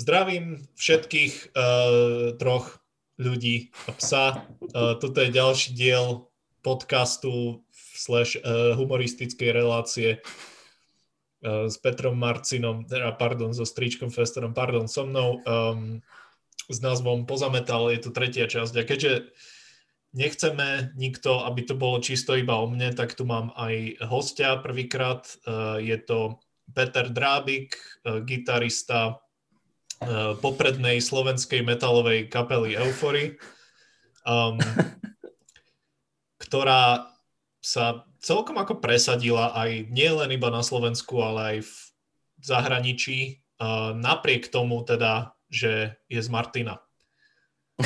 Zdravím všetkých uh, troch ľudí a psa. Uh, toto je ďalší diel podcastu slash uh, humoristickej relácie uh, s Petrom Marcinom, teda pardon, so Stričkom Festerom, pardon, so mnou um, s názvom Pozametal, je tu tretia časť. A keďže nechceme nikto, aby to bolo čisto iba o mne, tak tu mám aj hostia prvýkrát. Je to Peter Drábik, gitarista poprednej slovenskej metalovej kapely Euphory, um, ktorá sa celkom ako presadila aj nie len iba na Slovensku, ale aj v zahraničí, uh, napriek tomu teda, že je z Martina.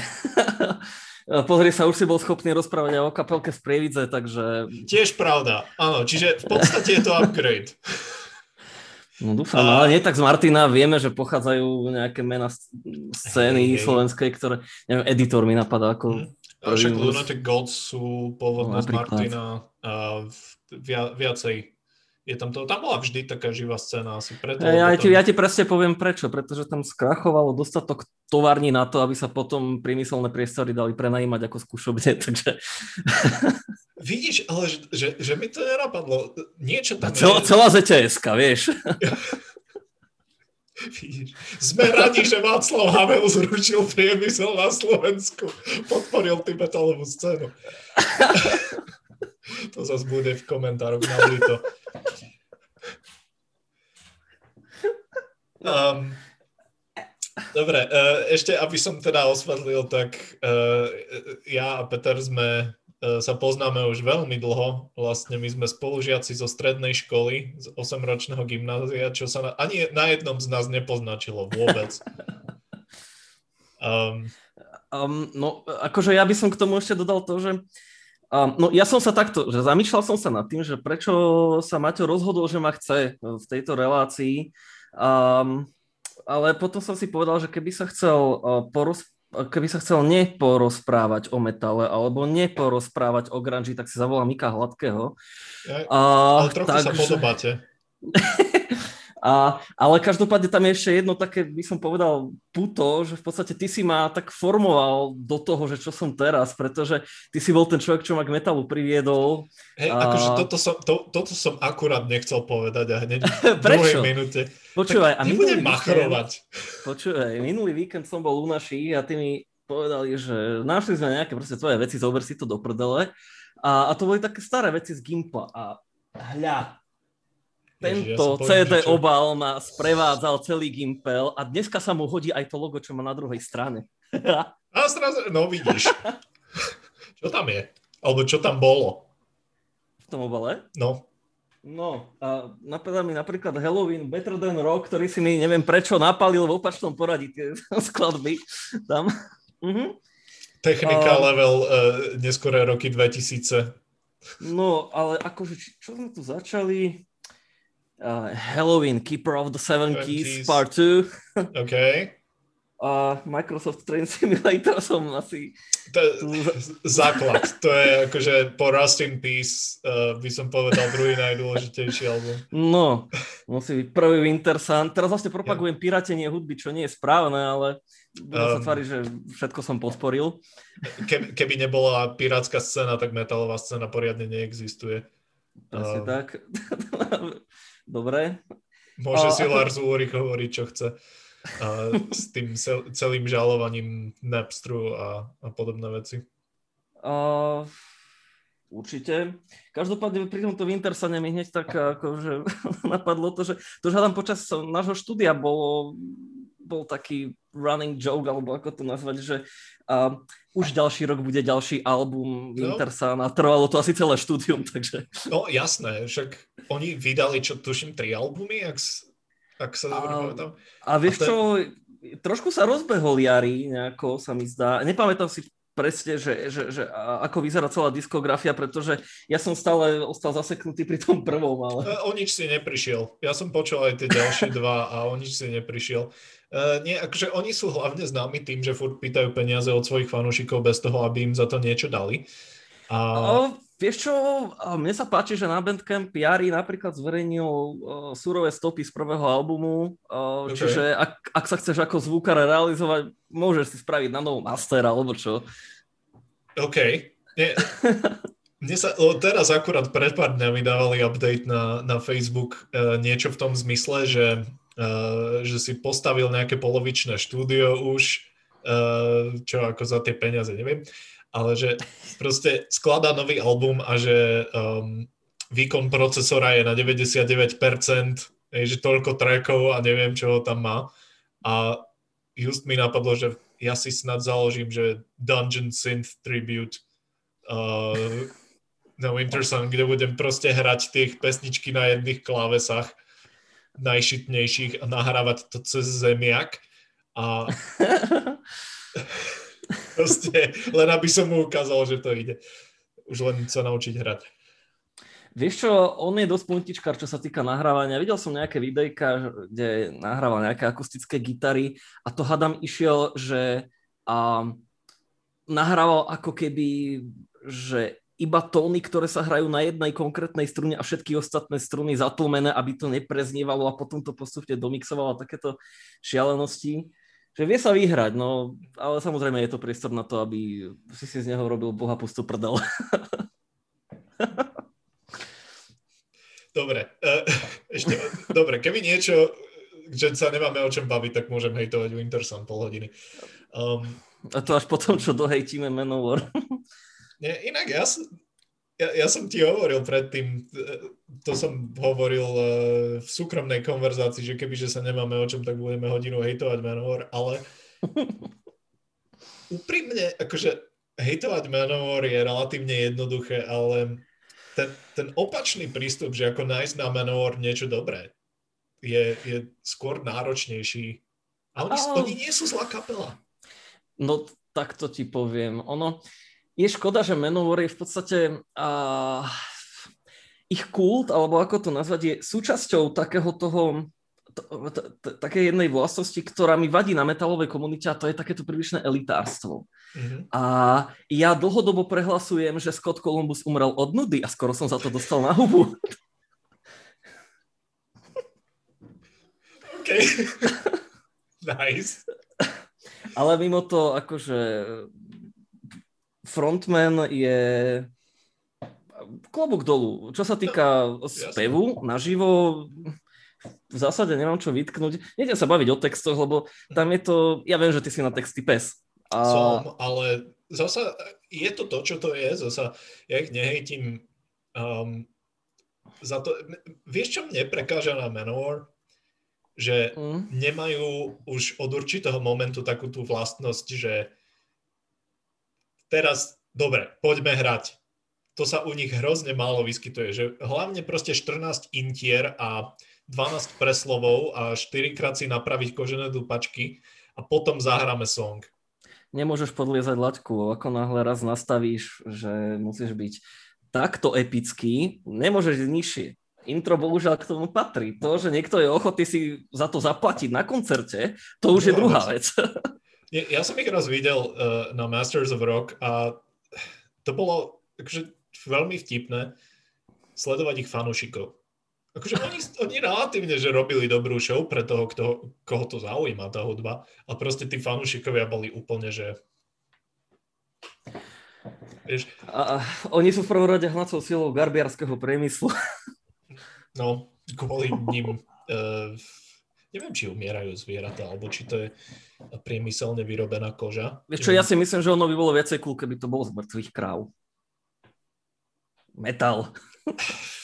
Pozri sa, už si bol schopný rozprávať aj o kapelke z Prievidze, takže... Tiež pravda, áno, čiže v podstate je to upgrade. No dúfam, a... ale nie tak z Martina, vieme, že pochádzajú nejaké mena scény hey, hey. slovenskej, ktoré, neviem, editor mi napadá ako... Hmm. Však Lunatic Gods sú pôvodne no, z Martina a via, viacej je tam to, tam bola vždy taká živá scéna asi preto. Ja, ja, ti, ja ti presne poviem prečo, pretože tam skrachovalo dostatok tovární na to, aby sa potom priemyselné priestory dali prenajímať ako skúšobne, takže... Vidíš, ale že, že, že mi to nenapadlo. Niečo tam celá, je... celá zts vieš. Vidíš, sme radi, že Václav Havel zručil priemysel na Slovensku. Podporil tibetalovú scénu. to zase bude v komentároch na to. Um, dobre, uh, ešte aby som teda osvetlil, tak uh, ja a Peter sme sa poznáme už veľmi dlho. Vlastne my sme spolužiaci zo strednej školy, z 8-ročného gymnázia, čo sa na, ani na jednom z nás nepoznačilo vôbec. Um, um, no, akože ja by som k tomu ešte dodal to, že Um, no ja som sa takto, že zamýšľal som sa nad tým, že prečo sa Maťo rozhodol, že ma chce v tejto relácii, um, ale potom som si povedal, že keby sa chcel uh, keby sa chcel neporozprávať o metale alebo neporozprávať o grunge, tak si zavolám Mika Hladkého. Ja, ale trochu takže... sa podobáte. A, ale každopádne tam je ešte jedno také, by som povedal, puto, že v podstate ty si ma tak formoval do toho, že čo som teraz, pretože ty si bol ten človek, čo ma k metalu priviedol. Hej, a... akože toto som, to, toto som akurát nechcel povedať a hneď v druhej minúte. Počúvaj, a minulý víkend, počúvaj, minulý víkend som bol u našich a ty mi povedali, že našli sme nejaké proste tvoje veci, zober si to do prdele. A, a to boli také staré veci z Gimpla. A hľa, tento ja CD čo... obal ma sprevádzal celý Gimpel a dneska sa mu hodí aj to logo, čo má na druhej strane. a straze, no vidíš. čo tam je? Alebo čo tam bolo? V tom obale? No. No, a napadá mi napríklad Halloween Better Than Rock, ktorý si mi neviem prečo napalil v opačnom poradí tie skladby tam. Uh-huh. Technika uh, level uh, neskoré roky 2000. No, ale akože, čo sme tu začali? Uh, Halloween Keeper of the Seven, Seven Keys, Keys Part 2. OK. A Microsoft Train Simulator som asi... To základ. To je akože po Rust in Peace uh, by som povedal druhý najdôležitejší album. No, musí byť prvý Winter Sun. Teraz vlastne propagujem yeah. piratenie hudby, čo nie je správne, ale budem um, sa tváriť, že všetko som posporil. Keby, keby nebola pirátska scéna, tak metalová scéna poriadne neexistuje. Asi uh, tak. Dobre. Môže a, si Lars Ulrich hovoriť, čo chce. A s tým celým žalovaním Napstru a, a podobné veci. Uh, určite. Každopádne pri tomto Winter sa mi hneď tak akože napadlo to, že to hľadám počas nášho štúdia bolo, bol taký running joke, alebo ako to nazvať, že uh, už ďalší rok bude ďalší album Wintersa no. a trvalo to asi celé štúdium, takže... No jasné, však oni vydali, čo tuším, tri albumy, ak, ak sa dobre pamätám. A vieš a ten... čo, trošku sa rozbehol Jari, nejako sa mi zdá, nepamätám si presne, že, že, že ako vyzerá celá diskografia, pretože ja som stále ostal zaseknutý pri tom prvom, ale... E, o nič si neprišiel. Ja som počul aj tie ďalšie dva a o nič si neprišiel. Uh, nie, akože oni sú hlavne známi tým, že furt pýtajú peniaze od svojich fanúšikov bez toho, aby im za to niečo dali. A... O, vieš čo, mne sa páči, že na Bandcamp Jari napríklad zverejnil uh, surové stopy z prvého albumu, uh, okay. čiže ak, ak sa chceš ako zvukár realizovať, môžeš si spraviť na novom master alebo čo. OK. Nie, mne sa, teraz akurát pred pár dňami dávali update na, na Facebook uh, niečo v tom zmysle, že, uh, že si postavil nejaké polovičné štúdio už, uh, čo ako za tie peniaze, neviem ale že proste skladá nový album a že um, výkon procesora je na 99%, je, že toľko trackov a neviem, čo ho tam má. A just mi napadlo, že ja si snad založím, že Dungeon Synth Tribute uh, na Winter kde budem proste hrať tých pesničky na jedných klávesách najšitnejších a nahrávať to cez zemiak. A Proste, len aby som mu ukázal, že to ide. Už len sa naučiť hrať. Vieš čo, on je dosť puntičkár, čo sa týka nahrávania. Videl som nejaké videjka, kde nahrával nejaké akustické gitary a to hadam išiel, že a, nahrával ako keby, že iba tóny, ktoré sa hrajú na jednej konkrétnej strune a všetky ostatné struny zatlmené, aby to nepreznievalo a potom to postupne domixovalo takéto šialenosti že vie sa vyhrať, no ale samozrejme je to priestor na to, aby si si z neho robil boha pustú prdel. Dobre, uh, ešte, dobre, keby niečo, že sa nemáme o čom baviť, tak môžem hejtovať Winterson pol hodiny. Um, a to až potom, čo dohejtíme Manowar. nie, inak ja, ja, ja som ti hovoril predtým, to som hovoril uh, v súkromnej konverzácii, že keby že sa nemáme o čom, tak budeme hodinu hejtovať Manowar, ale úprimne, akože hejtovať Manowar je relatívne jednoduché, ale ten, ten opačný prístup, že ako nájsť na Manowar niečo dobré, je, je skôr náročnejší. A oni, oh. oni nie sú zlá kapela. No, tak to ti poviem. Ono, je škoda, že Manowar je v podstate uh, ich kult, alebo ako to nazvať, je súčasťou takého toho také jednej vlastnosti, ktorá mi vadí na metalovej komunite a to je takéto prílišné elitárstvo. Mm-hmm. A ja dlhodobo prehlasujem, že Scott Columbus umrel od nudy a skoro som za to dostal na hubu. OK. nice. Ale mimo to, akože frontman je klobúk dolu. Čo sa týka spevu naživo, v zásade nemám čo vytknúť. Nejdem sa baviť o textoch, lebo tam je to... Ja viem, že ty si na texty pes. A... Som, ale zasa je to to, čo to je. Zasa ja ich nehejtím um, za to... Vieš, čo mne prekáža na Manowar? Že mm. nemajú už od určitého momentu takú tú vlastnosť, že teraz, dobre, poďme hrať. To sa u nich hrozne málo vyskytuje, že hlavne proste 14 intier a 12 preslovov a 4 krát si napraviť kožené dupačky a potom zahráme song. Nemôžeš podliezať laťku, ako náhle raz nastavíš, že musíš byť takto epický, nemôžeš ísť nižšie. Intro bohužiaľ k tomu patrí. To, že niekto je ochotný si za to zaplatiť na koncerte, to už no, je druhá vec. Ja som ich raz videl uh, na Masters of Rock a to bolo akože veľmi vtipné sledovať ich fanúšikov. Akože oni, oni relatívne, že robili dobrú show pre toho, kto, koho to zaujíma, tá hudba. A proste tí fanúšikovia boli úplne, že... Vieš? A, a oni sú v prvom rade hnacou silou garbiarského priemyslu. No, kvôli ním uh, neviem, či umierajú zvieratá, alebo či to je priemyselne vyrobená koža. Vieš čo, ja si myslím, že ono by bolo viacej cool, keby to bolo z mŕtvych kráv. Metal.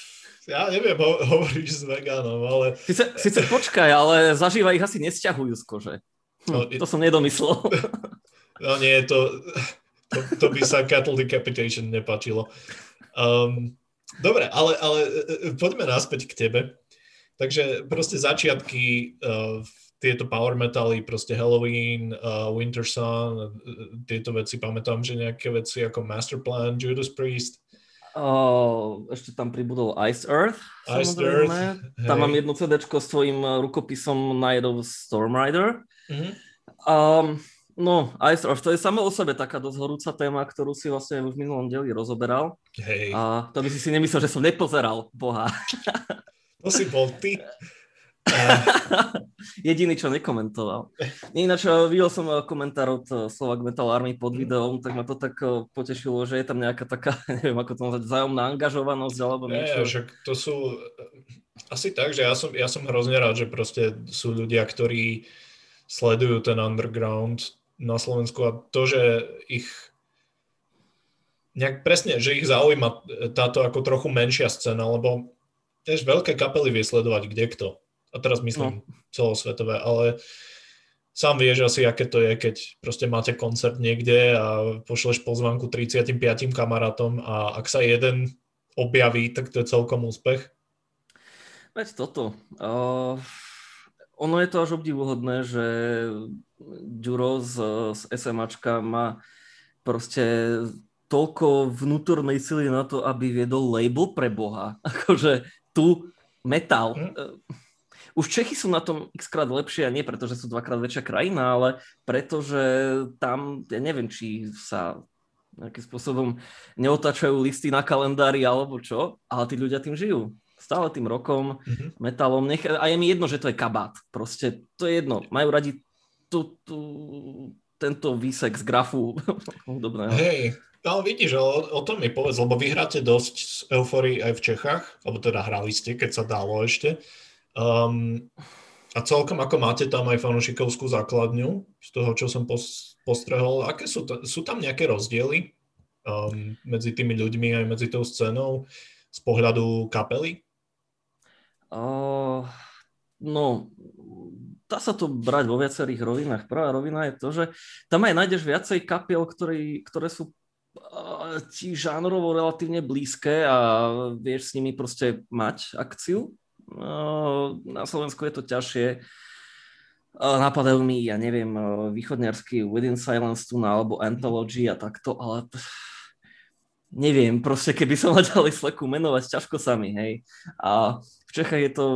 Ja neviem, ho- hovoríš s vegánom, ale... Sice, sice počkaj, ale zažíva ich asi nesťahujú z kože. Hm, no, to som nedomyslel. No nie, to, to, to by sa cattle decapitation nepačilo. Um, dobre, ale, ale e, e, poďme naspäť k tebe. Takže proste začiatky uh, tieto power metaly, proste Halloween, uh, Winter Sun, uh, tieto veci, pamätám, že nejaké veci ako Masterplan, Judas Priest. Uh, ešte tam pribudol Ice Earth. Ice Earth. Tam hey. mám jedno CD s tvojim rukopisom Night of Storm Rider. Mm-hmm. Um, No, aj to je samo o sebe taká dosť horúca téma, ktorú si vlastne v minulom dieli rozoberal. Hej. A to by si si nemyslel, že som nepozeral, boha. To si bol ty. Jediný, čo nekomentoval. Ináč eh, videl som eh, komentár od eh, Slovak Metal Army pod mhm. videom, tak ma to tak potešilo, že je tam nejaká taká, neviem ako to nazvať, vzájomná angažovanosť alebo niečo. Nie, však to sú asi tak, že ja som, ja som hrozne rád, že proste sú ľudia, ktorí sledujú ten underground na Slovensku a to, že ich nejak presne, že ich zaujíma táto ako trochu menšia scéna, lebo tiež veľké kapely vie sledovať kde kto. A teraz myslím no. celosvetové, ale sám vieš asi, aké to je, keď proste máte koncert niekde a pošleš pozvanku 35 kamarátom a ak sa jeden objaví, tak to je celkom úspech. Veď toto. Uh, ono je to až obdivuhodné, že Ďuro z, z SMAčka má proste toľko vnútornej sily na to, aby viedol label pre Boha. Akože tu metal. Hm? Už Čechy sú na tom x krát lepšie a nie preto, že sú dvakrát väčšia krajina, ale preto, že tam, ja neviem, či sa nejakým spôsobom neotačajú listy na kalendári alebo čo, ale tí ľudia tým žijú stále tým rokom, mm-hmm. metalom. Nech, a je mi jedno, že to je kabát. Proste to je jedno. Majú radi tu, tu, tento výsek z grafu hudobného. Hej, ale vidíš, o, o tom mi povedz, lebo vy hráte dosť z Eufory aj v Čechách, alebo teda hrali ste, keď sa dalo ešte. Um, a celkom ako máte tam aj fanúšikovskú základňu, z toho, čo som pos, postrehol, aké sú, to, sú tam nejaké rozdiely um, medzi tými ľuďmi aj medzi tou scénou z pohľadu kapely? Uh, no, dá sa to brať vo viacerých rovinách. Prvá rovina je to, že tam aj nájdeš viacej kapiel, ktorý, ktoré sú uh, ti žánrovo relatívne blízke a vieš s nimi proste mať akciu. Uh, na Slovensku je to ťažšie. Uh, napadajú mi, ja neviem, východňarský Within Silence Tuna alebo Anthology a takto, ale neviem, proste keby som ma ďalej sleku menovať, ťažko sa mi, hej. A v Čechách je to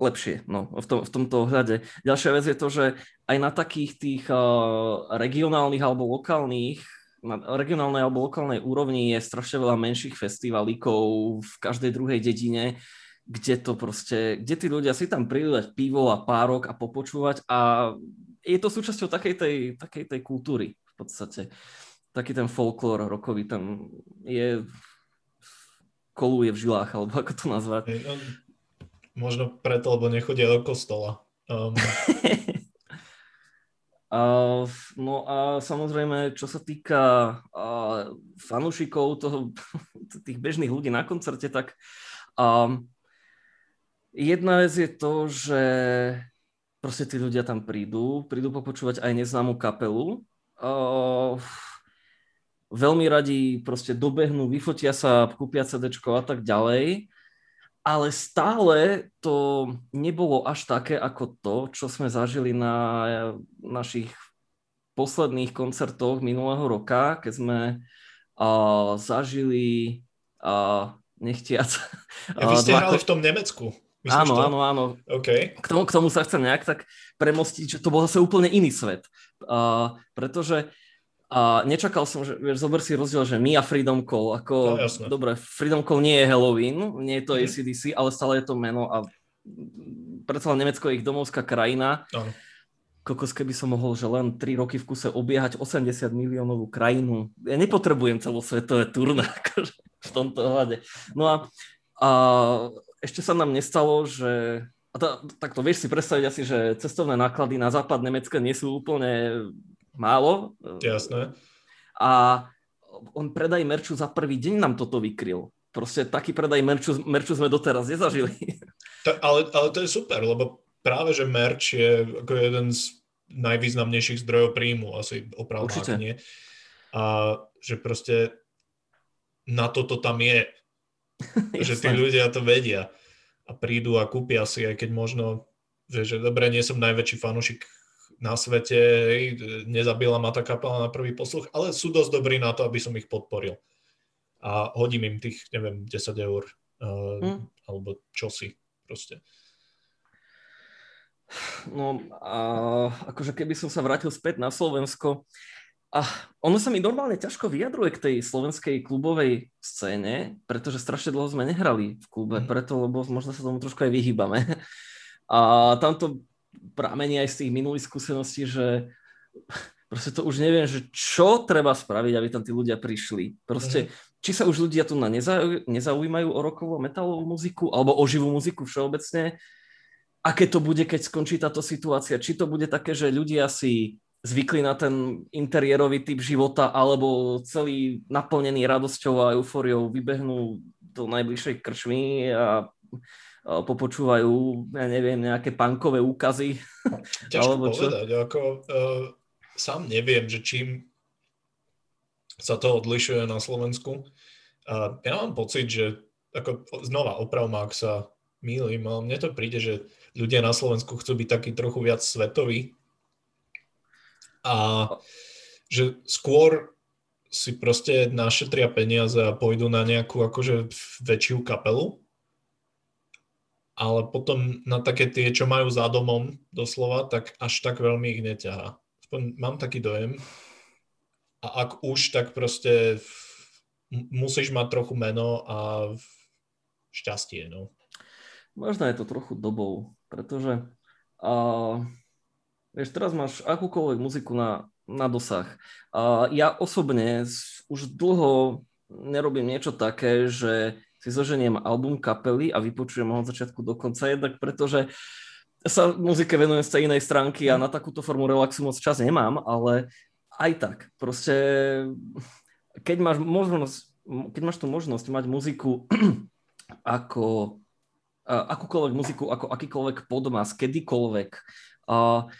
lepšie no, v, tom, v tomto ohľade. Ďalšia vec je to, že aj na takých tých uh, regionálnych alebo lokálnych na regionálnej alebo lokálnej úrovni je strašne veľa menších festivalíkov v každej druhej dedine, kde to proste, kde tí ľudia si tam prídu dať pivo a párok a popočúvať a je to súčasťou takej tej, takej tej kultúry v podstate taký ten folklór rokový tam je, koluje v žilách, alebo ako to nazvať. No, možno preto, lebo nechodia do kostola. Um. a, no a samozrejme, čo sa týka a, fanúšikov toho, tých bežných ľudí na koncerte, tak a, jedna vec je to, že proste tí ľudia tam prídu, prídu popočúvať aj neznámu kapelu. A, veľmi radi proste dobehnú, vyfotia sa, kúpia CD a tak ďalej, ale stále to nebolo až také ako to, čo sme zažili na našich posledných koncertoch minulého roka, keď sme uh, zažili uh, nechtiac. Ja, vy ste hrali v tom Nemecku. Myslíš áno, to? áno, áno. Okay. K, tomu, k tomu sa chcem nejak tak premostiť, že to bol zase úplne iný svet. Uh, pretože a nečakal som, že vieš, zober si rozdiel, že my a Freedom Call, ako, no, dobre, Freedom Call nie je Halloween, nie je to mm. ACDC, ale stále je to meno a predsa len Nemecko je ich domovská krajina. No. Kokos, keby som mohol, že len 3 roky v kuse obiehať 80 miliónovú krajinu. Ja nepotrebujem celosvetové turné akože, v tomto hľade. No a, a ešte sa nám nestalo, že a to, takto vieš si predstaviť asi, že cestovné náklady na západ Nemecka nie sú úplne málo. Jasné. A on predaj merču za prvý deň nám toto vykryl. Proste taký predaj merču, merču sme doteraz nezažili. Ta, ale, ale to je super, lebo práve, že merč je ako jeden z najvýznamnejších zdrojov príjmu, asi opravdu nie. A že proste na toto tam je. že tí ľudia to vedia a prídu a kúpia si, aj keď možno, že, že dobre, nie som najväčší fanúšik na svete, nezabila ma tá kapela na prvý posluch, ale sú dosť dobrí na to, aby som ich podporil. A hodím im tých, neviem, 10 eur, uh, mm. alebo čo si proste. no a akože keby som sa vrátil späť na Slovensko, a ono sa mi normálne ťažko vyjadruje k tej slovenskej klubovej scéne, pretože strašne dlho sme nehrali v klube, mm. preto, lebo možno sa tomu trošku aj vyhýbame. A tamto pramení aj z tých minulých skúseností, že proste to už neviem, že čo treba spraviť, aby tam tí ľudia prišli. Proste, mm. či sa už ľudia tu na nezau, nezaujímajú o rokovú metalovú muziku, alebo o živú muziku všeobecne, aké to bude, keď skončí táto situácia. Či to bude také, že ľudia si zvykli na ten interiérový typ života, alebo celý naplnený radosťou a eufóriou vybehnú do najbližšej krčmy a popočúvajú, ja neviem, nejaké pankové úkazy. Ťažko alebo čo? povedať, ako uh, sám neviem, že čím sa to odlišuje na Slovensku. Uh, ja mám pocit, že ako znova oprav ak sa mýlim, ale mne to príde, že ľudia na Slovensku chcú byť taký trochu viac svetoví a že skôr si proste našetria peniaze a pôjdu na nejakú akože väčšiu kapelu, ale potom na také tie, čo majú za domom doslova, tak až tak veľmi ich neťahá. Aspoň mám taký dojem. A ak už, tak proste musíš mať trochu meno a šťastie, no. Možno je to trochu dobou, pretože uh, Vieš, teraz máš akúkoľvek muziku na, na dosah. A ja osobne už dlho nerobím niečo také, že si zoženiem album kapely a vypočujem ho od začiatku do konca, jednak pretože sa muzike venujem z tej inej stránky a na takúto formu relaxu moc čas nemám, ale aj tak, proste keď máš možnosť, keď máš tú možnosť mať muziku ako akúkoľvek muziku, ako akýkoľvek podmas, kedykoľvek, uh,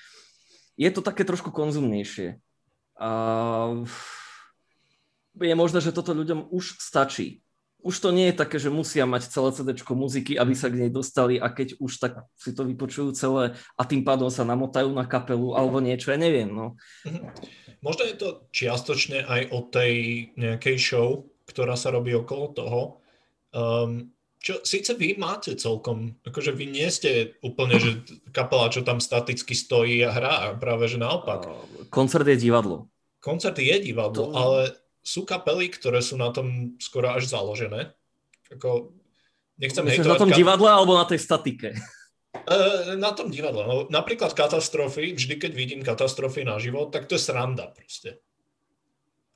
je to také trošku konzumnejšie. Je možné, že toto ľuďom už stačí. Už to nie je také, že musia mať celé CD muziky, aby sa k nej dostali a keď už tak si to vypočujú celé a tým pádom sa namotajú na kapelu alebo niečo, ja neviem. No. Mhm. Možno je to čiastočne aj o tej nejakej show, ktorá sa robí okolo toho. Um, čo síce vy máte celkom, akože vy nie ste úplne, že kapela, čo tam staticky stojí a hrá, práve že naopak. Koncert je divadlo. Koncert je divadlo, to... ale sú kapely, ktoré sú na tom skoro až založené. Ako, nechcem Myslíš na tom divadle alebo na tej statike? Uh, na tom divadle. No, napríklad katastrofy, vždy keď vidím katastrofy na život, tak to je sranda proste.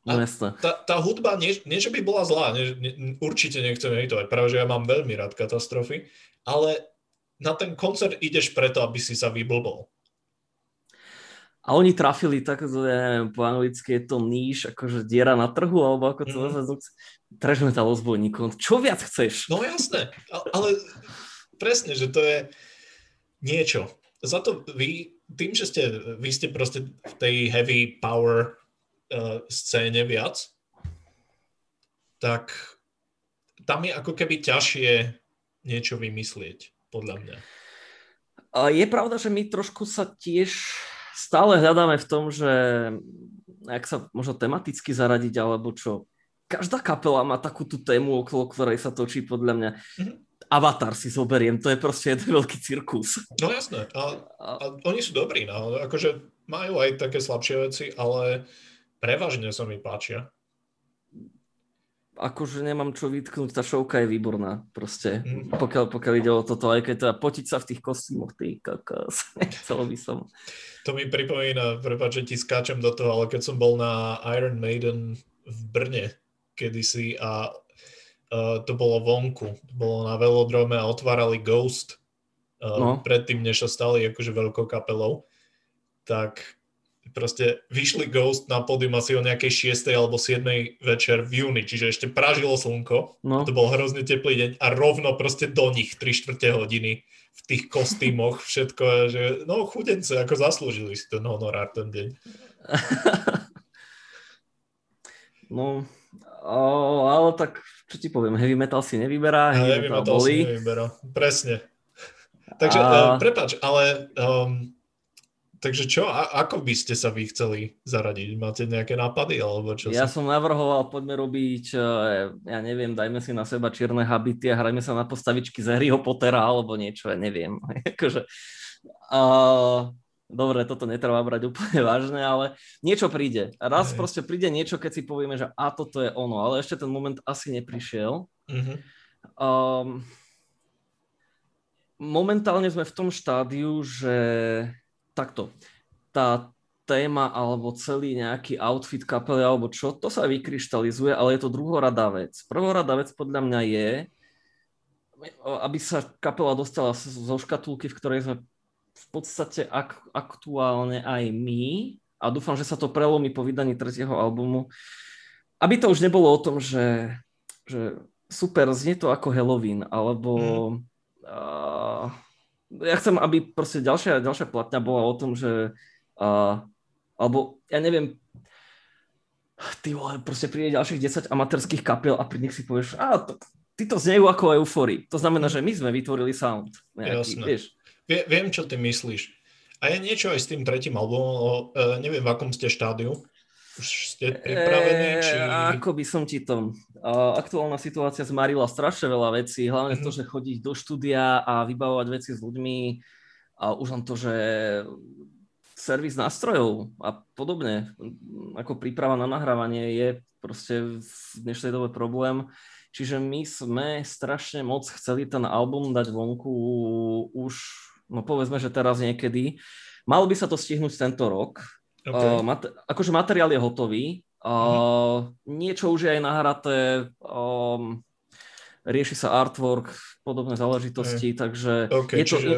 No, tá, tá hudba, nie, nie že by bola zlá, nie, nie, určite nechcem hejtovať, práve že ja mám veľmi rád katastrofy, ale na ten koncert ideš preto, aby si sa vyblbol. A oni trafili tak, neviem, po anglicky je to níž, akože diera na trhu, alebo ako to mm. nazvať, trash metal ozbojníkom. Čo viac chceš? No jasné, ale presne, že to je niečo. Za to vy, tým, že ste, vy ste proste v tej heavy power uh, scéne viac, tak tam je ako keby ťažšie niečo vymyslieť, podľa mňa. Je pravda, že my trošku sa tiež stále hľadáme v tom, že ak sa možno tematicky zaradiť, alebo čo. Každá kapela má takú tú tému, okolo ktorej sa točí podľa mňa. Mm-hmm. Avatar si zoberiem, to je proste jeden veľký cirkus. No jasné, a, a oni sú dobrí, no. akože majú aj také slabšie veci, ale Prevažne sa mi páčia. Akože nemám čo vytknúť, tá šovka je výborná proste, mm. pokiaľ, pokiaľ ide o toto, aj keď teda potiť sa v tých kostýmoch, ty kakos, chcel by som. To mi pripomína, prepáč, že ti skáčem do toho, ale keď som bol na Iron Maiden v Brne kedysi a uh, to bolo vonku, to bolo na velodrome a otvárali Ghost uh, no. predtým, než sa stali akože veľkou kapelou, tak proste vyšli Ghost na pódium asi o nejakej 6. alebo 7. večer v júni, čiže ešte pražilo slnko, no. to bol hrozne teplý deň a rovno proste do nich 3 čtvrte hodiny v tých kostýmoch, všetko, že no chudence, ako zaslúžili si ten honorár ten deň. no, o, ale tak, čo ti poviem, heavy metal si nevyberá, heavy, heavy metal, metal si nevyberá, presne. Takže, a... uh, prepač, ale um, Takže čo, a, ako by ste sa vy chceli zaradiť? Máte nejaké nápady? Alebo čo ja som navrhoval, poďme robiť, e, ja neviem, dajme si na seba čierne habity a hrajme sa na postavičky z Harryho Pottera alebo niečo, ja neviem. akože, Uh, dobre, toto netreba brať úplne vážne, ale niečo príde. Raz Hej. proste príde niečo, keď si povieme, že a toto je ono, ale ešte ten moment asi neprišiel. Uh-huh. Um, momentálne sme v tom štádiu, že takto, tá téma alebo celý nejaký outfit kapely alebo čo, to sa vykryštalizuje, ale je to druhoradá vec. Prvoradá vec podľa mňa je, aby sa kapela dostala zo škatulky, v ktorej sme v podstate ak, aktuálne aj my a dúfam, že sa to prelomí po vydaní tretieho albumu, aby to už nebolo o tom, že, že super, znie to ako Halloween, alebo mm. uh, ja chcem, aby proste ďalšia, ďalšia platňa bola o tom, že uh, alebo ja neviem, ty vole, proste príde ďalších 10 amatérských kapiel a pri nich si povieš, a to, ty to znejú ako euforii. To znamená, že my sme vytvorili sound. Nejaký, Jasné. Vieš. Vie, viem, čo ty myslíš. A je niečo aj s tým tretím albumom, uh, neviem, v akom ste štádiu. Už ste pripravení? Či... E, ako by som ti to... Aktuálna situácia zmarila strašne veľa vecí, hlavne mm-hmm. to, že chodiť do štúdia a vybavovať veci s ľuďmi a už len to, že servis nástrojov a podobne, ako príprava na nahrávanie je proste v dnešnej dobe problém. Čiže my sme strašne moc chceli ten album dať vonku už, no povedzme, že teraz niekedy. Malo by sa to stihnúť tento rok. Okay. Uh, mat- akože materiál je hotový. Uh, mm. Niečo už je aj nahraté. Um, rieši sa artwork, podobné záležitosti, okay. takže okay, je, to, je,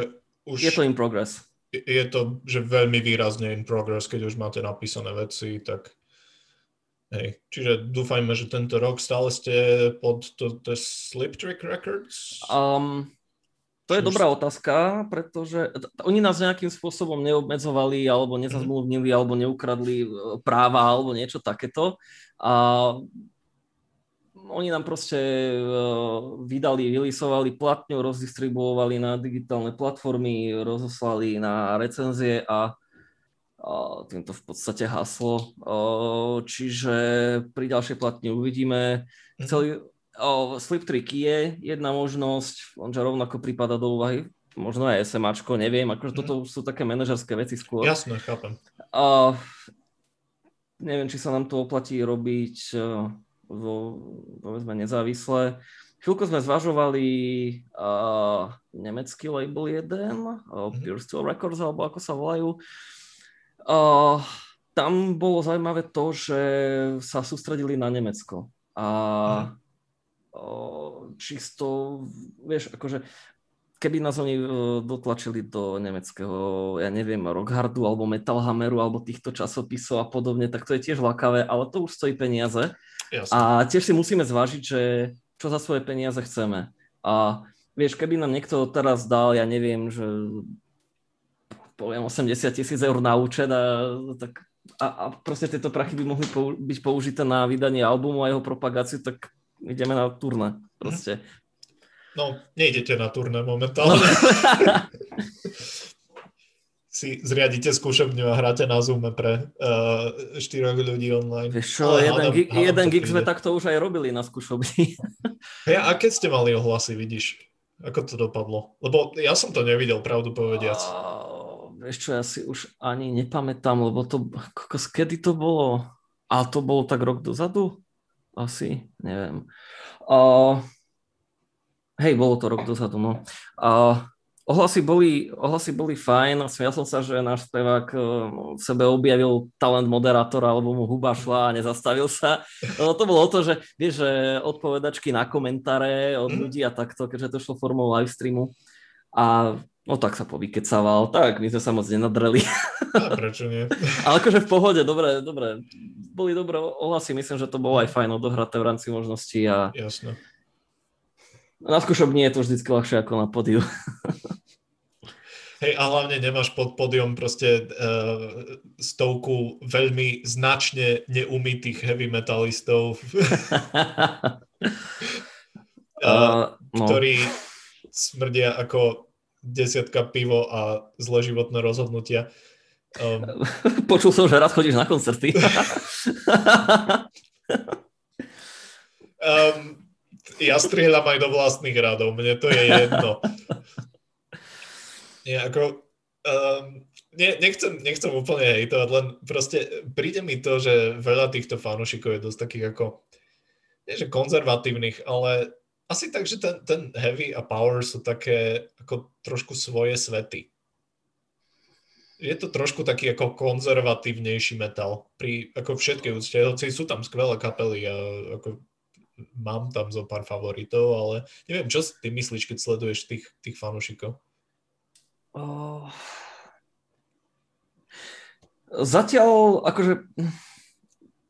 už... je to in progress je to, že veľmi výrazne in progress, keď už máte napísané veci, tak hej. Čiže dúfajme, že tento rok stále ste pod to, to Slip Trick Records? Um, to je dobrá otázka, pretože oni nás nejakým spôsobom neobmedzovali alebo nezazmluvnili alebo neukradli e, práva alebo niečo takéto. A oni nám proste uh, vydali, vylisovali platňu, rozdistribuovali na digitálne platformy, rozoslali na recenzie a týmto v podstate haslo. Uh, čiže pri ďalšej platni uvidíme. Mhm. Chceli, uh, Slip Trick je jedna možnosť, onže rovnako prípada do úvahy možno aj SMAčko, neviem, akože toto už sú také manažerské veci skôr. Jasné, chápem. Uh, neviem, či sa nám to oplatí robiť vo, povedzme nezávisle. Chvíľko sme zvažovali uh, nemecký label jeden, uh, Pure Steel Records, alebo ako sa volajú. Uh, tam bolo zaujímavé to, že sa sústredili na Nemecko. A uh, čisto, vieš, akože keby nás oni dotlačili do nemeckého, ja neviem, Rockhardu alebo Metal Hammeru alebo týchto časopisov a podobne, tak to je tiež lakavé, ale to už stojí peniaze. Jasne. A tiež si musíme zvážiť, že čo za svoje peniaze chceme. A vieš, keby nám niekto teraz dal, ja neviem, že poviem 80 tisíc eur na účet a, tak, a, a proste tieto prachy by mohli pou, byť použité na vydanie albumu a jeho propagáciu, tak ideme na turné. Proste No, nejdete na turné momentálne. No. si zriadite skúšobňu a hráte na Zoome pre uh, štyroch ľudí online. Vieš čo, jeden, hádam, gig, hádam jeden gig sme takto už aj robili na skúšobni. hey, a keď ste mali ohlasy, vidíš? Ako to dopadlo? Lebo ja som to nevidel, pravdu povediac. Uh, vieš čo, ja si už ani nepamätám, lebo to, kedy to bolo? A to bolo tak rok dozadu? Asi, neviem. Uh, Hej, bolo to rok dozadu, no. A ohlasy boli, ohlasy boli fajn, smial som sa, že náš spevák e, v sebe objavil talent moderátora, alebo mu huba šla a nezastavil sa. No, to bolo o to, že vieš, že odpovedačky na komentáre od mhm. ľudí a takto, keďže to šlo formou live streamu. A no tak sa povykecával, tak my sme sa moc nenadreli. A prečo nie? Ale akože v pohode, dobre, dobre. Boli dobré ohlasy, myslím, že to bolo aj fajn odohraté v rámci možností a Jasne na skúšobni je to vždy ľahšie ako na podiu. Hej, a hlavne nemáš pod podium proste uh, stovku veľmi značne neumytých heavy metalistov, uh, uh, no. ktorí smrdia ako desiatka pivo a zle životné rozhodnutia. Um, Počul som, že raz chodíš na koncerty. um, ja strieľam aj do vlastných radov, mne to je jedno. Ja, ako, Um, ne, nechcem, nechcem úplne hejtovať, len proste príde mi to, že veľa týchto fanúšikov je dosť takých ako, nie že konzervatívnych, ale asi tak, že ten, ten heavy a power sú také ako trošku svoje svety. Je to trošku taký ako konzervatívnejší metal pri ako všetkej úcte, hoci sú tam skvelé kapely a ako mám tam zo pár favoritov, ale neviem, čo ty myslíš, keď sleduješ tých, tých fanúšikov? Oh. Zatiaľ, akože,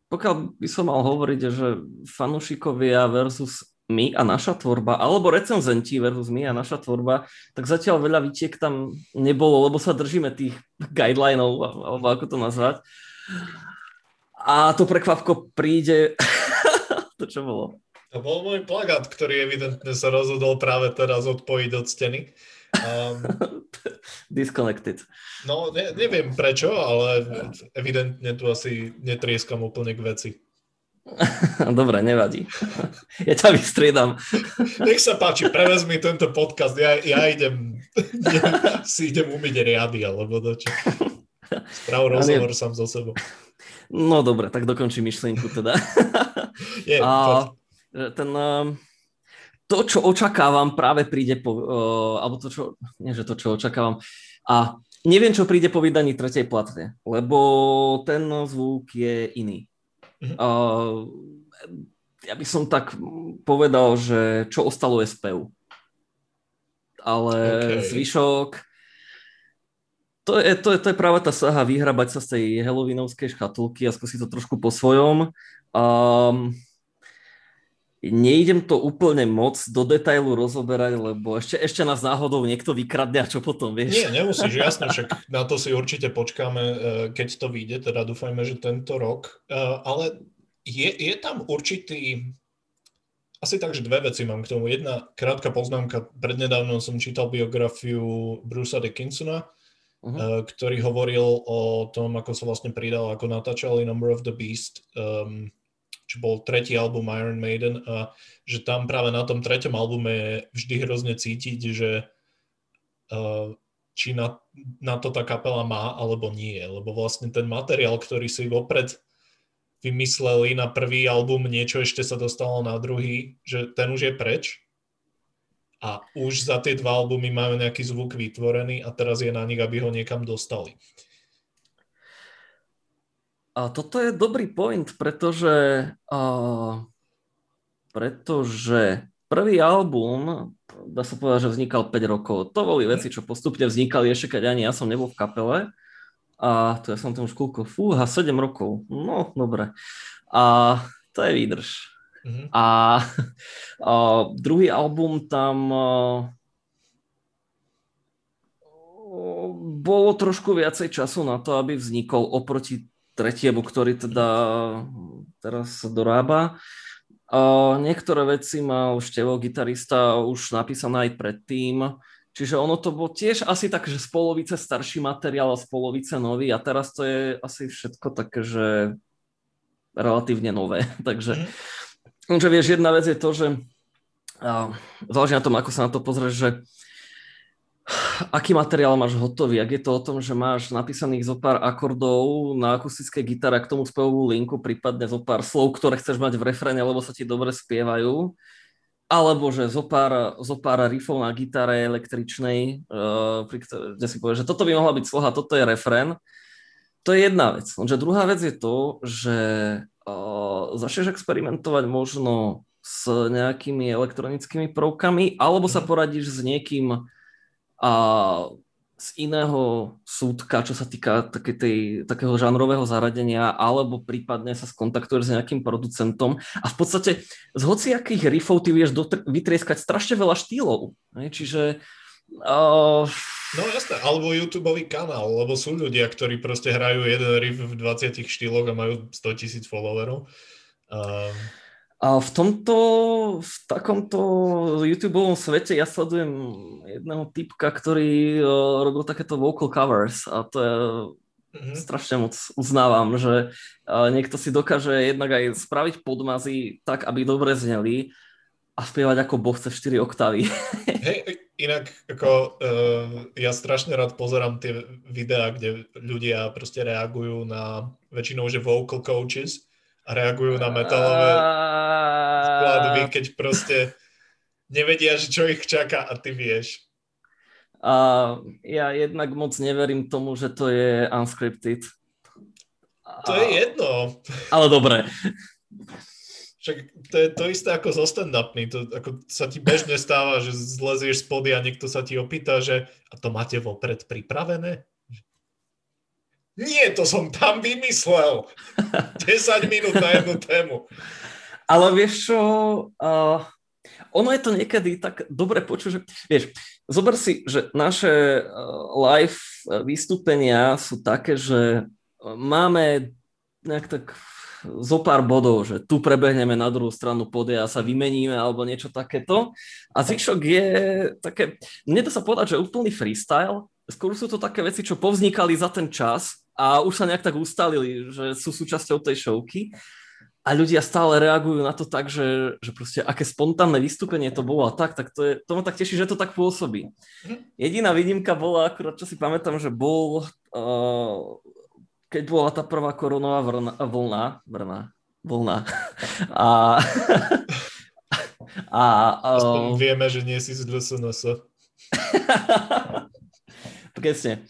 pokiaľ by som mal hovoriť, že fanúšikovia versus my a naša tvorba, alebo recenzenti versus my a naša tvorba, tak zatiaľ veľa výtiek tam nebolo, lebo sa držíme tých guidelinov, alebo ako to nazvať. A to prekvapko príde... to čo bolo? To bol môj plagát, ktorý evidentne sa rozhodol práve teraz odpojiť od steny. Um, Disconnected. No, ne, neviem prečo, ale evidentne tu asi netrieskam úplne k veci. Dobre, nevadí. Ja ťa vystriedam. Nech sa páči, prevez mi tento podcast. Ja, ja idem, si idem umyť riady, alebo dočo. Sprav rozhovor sám so sebou. No dobre, tak dokončím myšlienku teda. Je, A, ten, ehm, to, čo očakávam, práve príde po, uh, alebo to, čo, nie že to, čo očakávam, a neviem, čo príde po vydaní tretej platne, lebo ten zvuk je iný. Mm-hmm. Uh, ja by som tak povedal, že čo ostalo je spev. Ale okay. zvyšok, to je, to, je, to je práve tá saha vyhrabať sa z tej halloweenovskej škatulky a skúsiť to trošku po svojom. Um, Nejdem to úplne moc do detailu rozoberať, lebo ešte, ešte nás náhodou niekto vykradne a čo potom, vieš? Nie, nemusíš, jasne, však na to si určite počkáme, e, keď to vyjde, teda dúfajme, že tento rok. E, ale je, je tam určitý, asi tak, že dve veci mám k tomu. Jedna krátka poznámka, prednedávno som čítal biografiu Brusa Dickinsona, uh-huh. ktorý hovoril o tom, ako sa vlastne pridal, ako natáčali Number of the Beast. Um, čo bol tretí album Iron Maiden a že tam práve na tom treťom albume je vždy hrozne cítiť, že uh, či na, na to tá kapela má alebo nie, lebo vlastne ten materiál, ktorý si vopred vymysleli na prvý album, niečo ešte sa dostalo na druhý, že ten už je preč a už za tie dva albumy majú nejaký zvuk vytvorený a teraz je na nich, aby ho niekam dostali. A toto je dobrý point, pretože, uh, pretože prvý album, dá sa povedať, že vznikal 5 rokov. To boli veci, čo postupne vznikali ešte, keď ani ja som nebol v kapele. A to ja som tam už koľko? Fúha, 7 rokov. No, dobre. A to je výdrž. Mm-hmm. A, a druhý album tam bolo trošku viacej času na to, aby vznikol oproti tretiemu, ktorý teda teraz sa dorába. A niektoré veci mal Števo, gitarista, už napísané aj predtým. Čiže ono to bolo tiež asi tak, že z polovice starší materiál a z polovice nový a teraz to je asi všetko také, že relatívne nové. Takže, mm. že vieš, jedna vec je to, že záleží na tom, ako sa na to pozrieš, že aký materiál máš hotový, ak je to o tom, že máš napísaných zo pár akordov na akustické gitare k tomu spojovú linku, prípadne zo pár slov, ktoré chceš mať v refréne, lebo sa ti dobre spievajú, alebo že zo pár, zo pár riffov na gitare električnej, uh, pri kde si povieš, že toto by mohla byť sloha, toto je refrén, to je jedna vec. Lenže druhá vec je to, že uh, začneš experimentovať možno s nejakými elektronickými prvkami, alebo sa mhm. poradíš s niekým, a z iného súdka, čo sa týka také tej, takého žánrového zaradenia, alebo prípadne sa skontaktuješ s nejakým producentom a v podstate z hociakých riffov ty vieš dotr- vytrieskať strašne veľa štýlov. Ne? Čiže... Uh... No jasné, alebo YouTube kanál, lebo sú ľudia, ktorí proste hrajú jeden riff v 20 štýloch a majú 100 tisíc followerov. Uh... A v tomto, v takomto YouTube svete ja sledujem jedného typka, ktorý uh, robil takéto vocal covers a to je mm-hmm. strašne moc uznávam, že uh, niekto si dokáže jednak aj spraviť podmazy tak, aby dobre zneli a spievať ako boh chce 4 oktávy. Hej, Inak ako uh, ja strašne rád pozerám tie videá, kde ľudia proste reagujú na väčšinou, že vocal coaches reagujú na metalové skladby, keď proste nevedia, čo ich čaká a ty vieš. A ja jednak moc neverím tomu, že to je unscripted. To je jedno. Ale dobre. Však to je to isté ako so stand-upmi. To, ako sa ti bežne stáva, že zlezieš spody a niekto sa ti opýta, že a to máte vopred pripravené? Nie, to som tam vymyslel. 10 minút na jednu tému. Ale vieš čo, uh, ono je to niekedy tak dobre počuť, že vieš, zober si, že naše live vystúpenia sú také, že máme nejak tak zo pár bodov, že tu prebehneme na druhú stranu podia a sa vymeníme alebo niečo takéto. A zvyšok je také, to sa povedať, že úplný freestyle. Skôr sú to také veci, čo povznikali za ten čas a už sa nejak tak ustalili, že sú súčasťou tej showky. A ľudia stále reagujú na to tak, že, že proste aké spontánne vystúpenie to bolo a tak, tak to, je, to ma tak teší, že to tak pôsobí. Mhm. Jediná výnimka bola, akurát čo si pamätám, že bol uh, keď bola tá prvá koronová vrna, vlna, vrna, vlna. A, a, Aspoň vieme, že nie si z LSNS. Presne.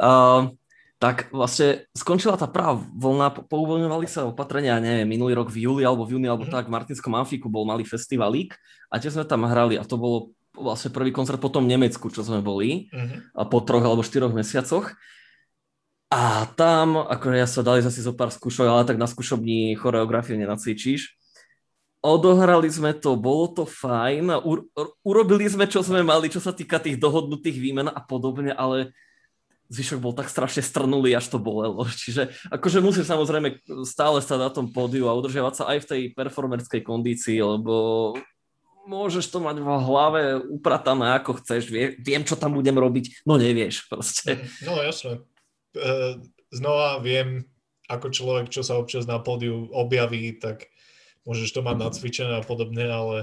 Uh, tak vlastne skončila tá prvá vlna, pouvoľňovali sa opatrenia, neviem, minulý rok v júli alebo v júni, alebo mm. tak, v Martinskom amfiku bol malý festivalík a tie sme tam hrali a to bolo vlastne prvý koncert po tom Nemecku, čo sme boli, uh-huh. a po troch alebo štyroch mesiacoch. A tam, akože ja sa dali zase zo pár skúšok, ale tak na skúšobní choreografiu nenacvičíš. Odohrali sme to, bolo to fajn, u, urobili sme, čo sme mali, čo sa týka tých dohodnutých výmen a podobne, ale zvyšok bol tak strašne strnulý, až to bolelo. Čiže akože musíš samozrejme stále stať na tom pódiu a udržiavať sa aj v tej performerskej kondícii, lebo môžeš to mať v hlave upratané ako chceš, vie, viem, čo tam budem robiť, no nevieš proste. No jasné. E, znova viem, ako človek, čo sa občas na pódiu objaví, tak môžeš to mať nacvičené a podobne, ale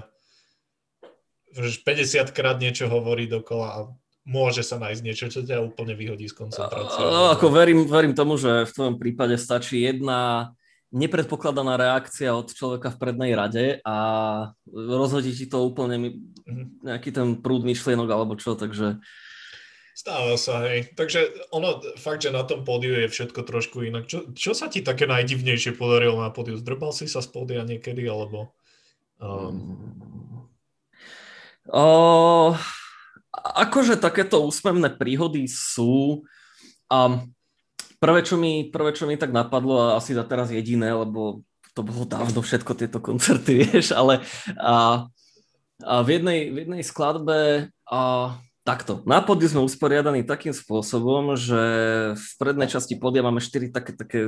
môžeš 50 krát niečo hovorí dokola a môže sa nájsť niečo, čo ťa úplne vyhodí z koncentrácie. No, ako verím, verím tomu, že v tvojom prípade stačí jedna nepredpokladaná reakcia od človeka v prednej rade a rozhodí ti to úplne mhm. nejaký ten prúd myšlienok alebo čo, takže... Stáva sa, hej. Takže ono, fakt, že na tom pódiu je všetko trošku inak. Čo, čo sa ti také najdivnejšie podarilo na pódiu? Zdrbal si sa z pódia niekedy, alebo... Um... O, akože takéto úsmevné príhody sú. Um, Prvé čo, mi, prvé, čo mi tak napadlo, a asi za teraz jediné, lebo to bolo dávno všetko tieto koncerty, vieš, ale a, a v, jednej, v jednej skladbe a, takto. Na podiu sme usporiadaní takým spôsobom, že v prednej časti podia máme štyri také, také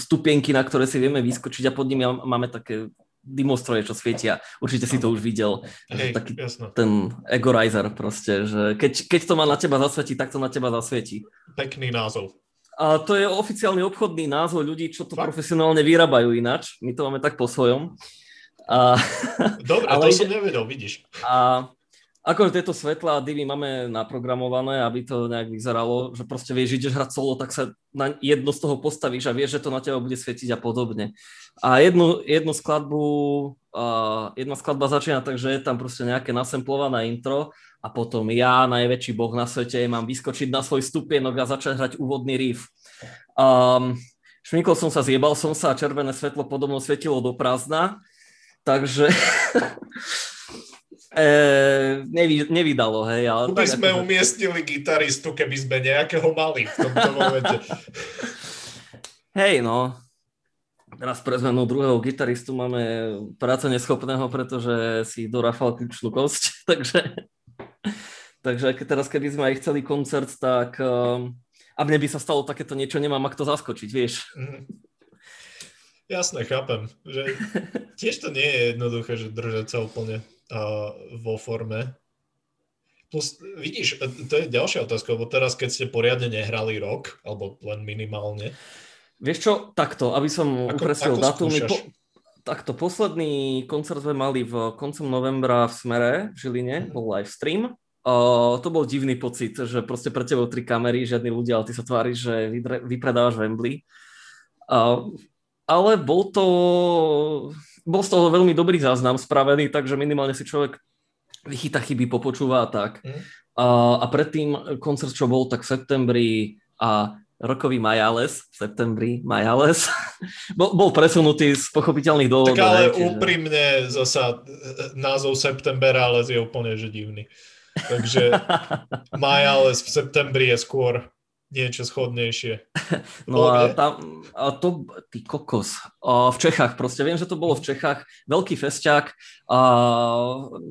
stupienky, na ktoré si vieme vyskočiť a pod nimi máme také dimostroje, čo svietia. Určite si to už videl. Hej, taký jasno. ten egorizer proste, že keď, keď to má na teba zasvietiť, tak to na teba zasvietí. Pekný názov. A to je oficiálny obchodný názov ľudí, čo to Fakt? profesionálne vyrábajú ináč. My to máme tak po svojom. A, Dobre, ale to som nevedel, vidíš. A akože tieto svetlá a divy máme naprogramované, aby to nejak vyzeralo, že proste vieš, ideš hrať solo, tak sa na jedno z toho postavíš a vieš, že to na teba bude svietiť a podobne. A jednu, jednu skladbu, uh, jedna skladba začína tak, že je tam proste nejaké nasemplované intro a potom ja, najväčší boh na svete, mám vyskočiť na svoj stupienok a začať hrať úvodný riff. Um, šmykol som sa, zjebal som sa a červené svetlo podobno svetilo do prázdna, takže nevy, nevydalo, hej. Ale by sme akože... umiestnili gitaristu, keby sme nejakého mali v tomto momente. Hej, no. Teraz pre zmenu druhého gitaristu máme práce neschopného, pretože si dorafal kľúčnú kosť, takže Takže teraz, keby sme aj chceli koncert, tak uh, a mne by sa stalo takéto niečo, nemám ak to zaskočiť, vieš. Mm. Jasné, chápem. Že tiež to nie je jednoduché, že držať sa úplne vo forme. Plus, vidíš, e, to je ďalšia otázka, lebo teraz, keď ste poriadne nehrali rok, alebo len minimálne. Vieš čo, takto, aby som ako, upresil datum, po, takto posledný koncert sme mali v koncom novembra v Smere v Žiline, mhm. bol live stream. Uh, to bol divný pocit, že proste pre tebou tri kamery, žiadni ľudia, ale ty sa tváriš, že vypredávaš Wembley. Uh, ale bol to, bol z toho veľmi dobrý záznam spravený, takže minimálne si človek vychyta chyby, popočúva a tak. Mm. Uh, a predtým koncert, čo bol, tak v septembri a rokový Majales v septembri, Majales, bol, bol presunutý z pochopiteľných dôvodov. Tak ale čiže... úprimne zasa e, názov Septemberales je úplne že divný. Takže Majales v septembri je skôr niečo schodnejšie. No a, tam, a to, ty kokos, a v Čechách proste, viem, že to bolo v Čechách, veľký festiak a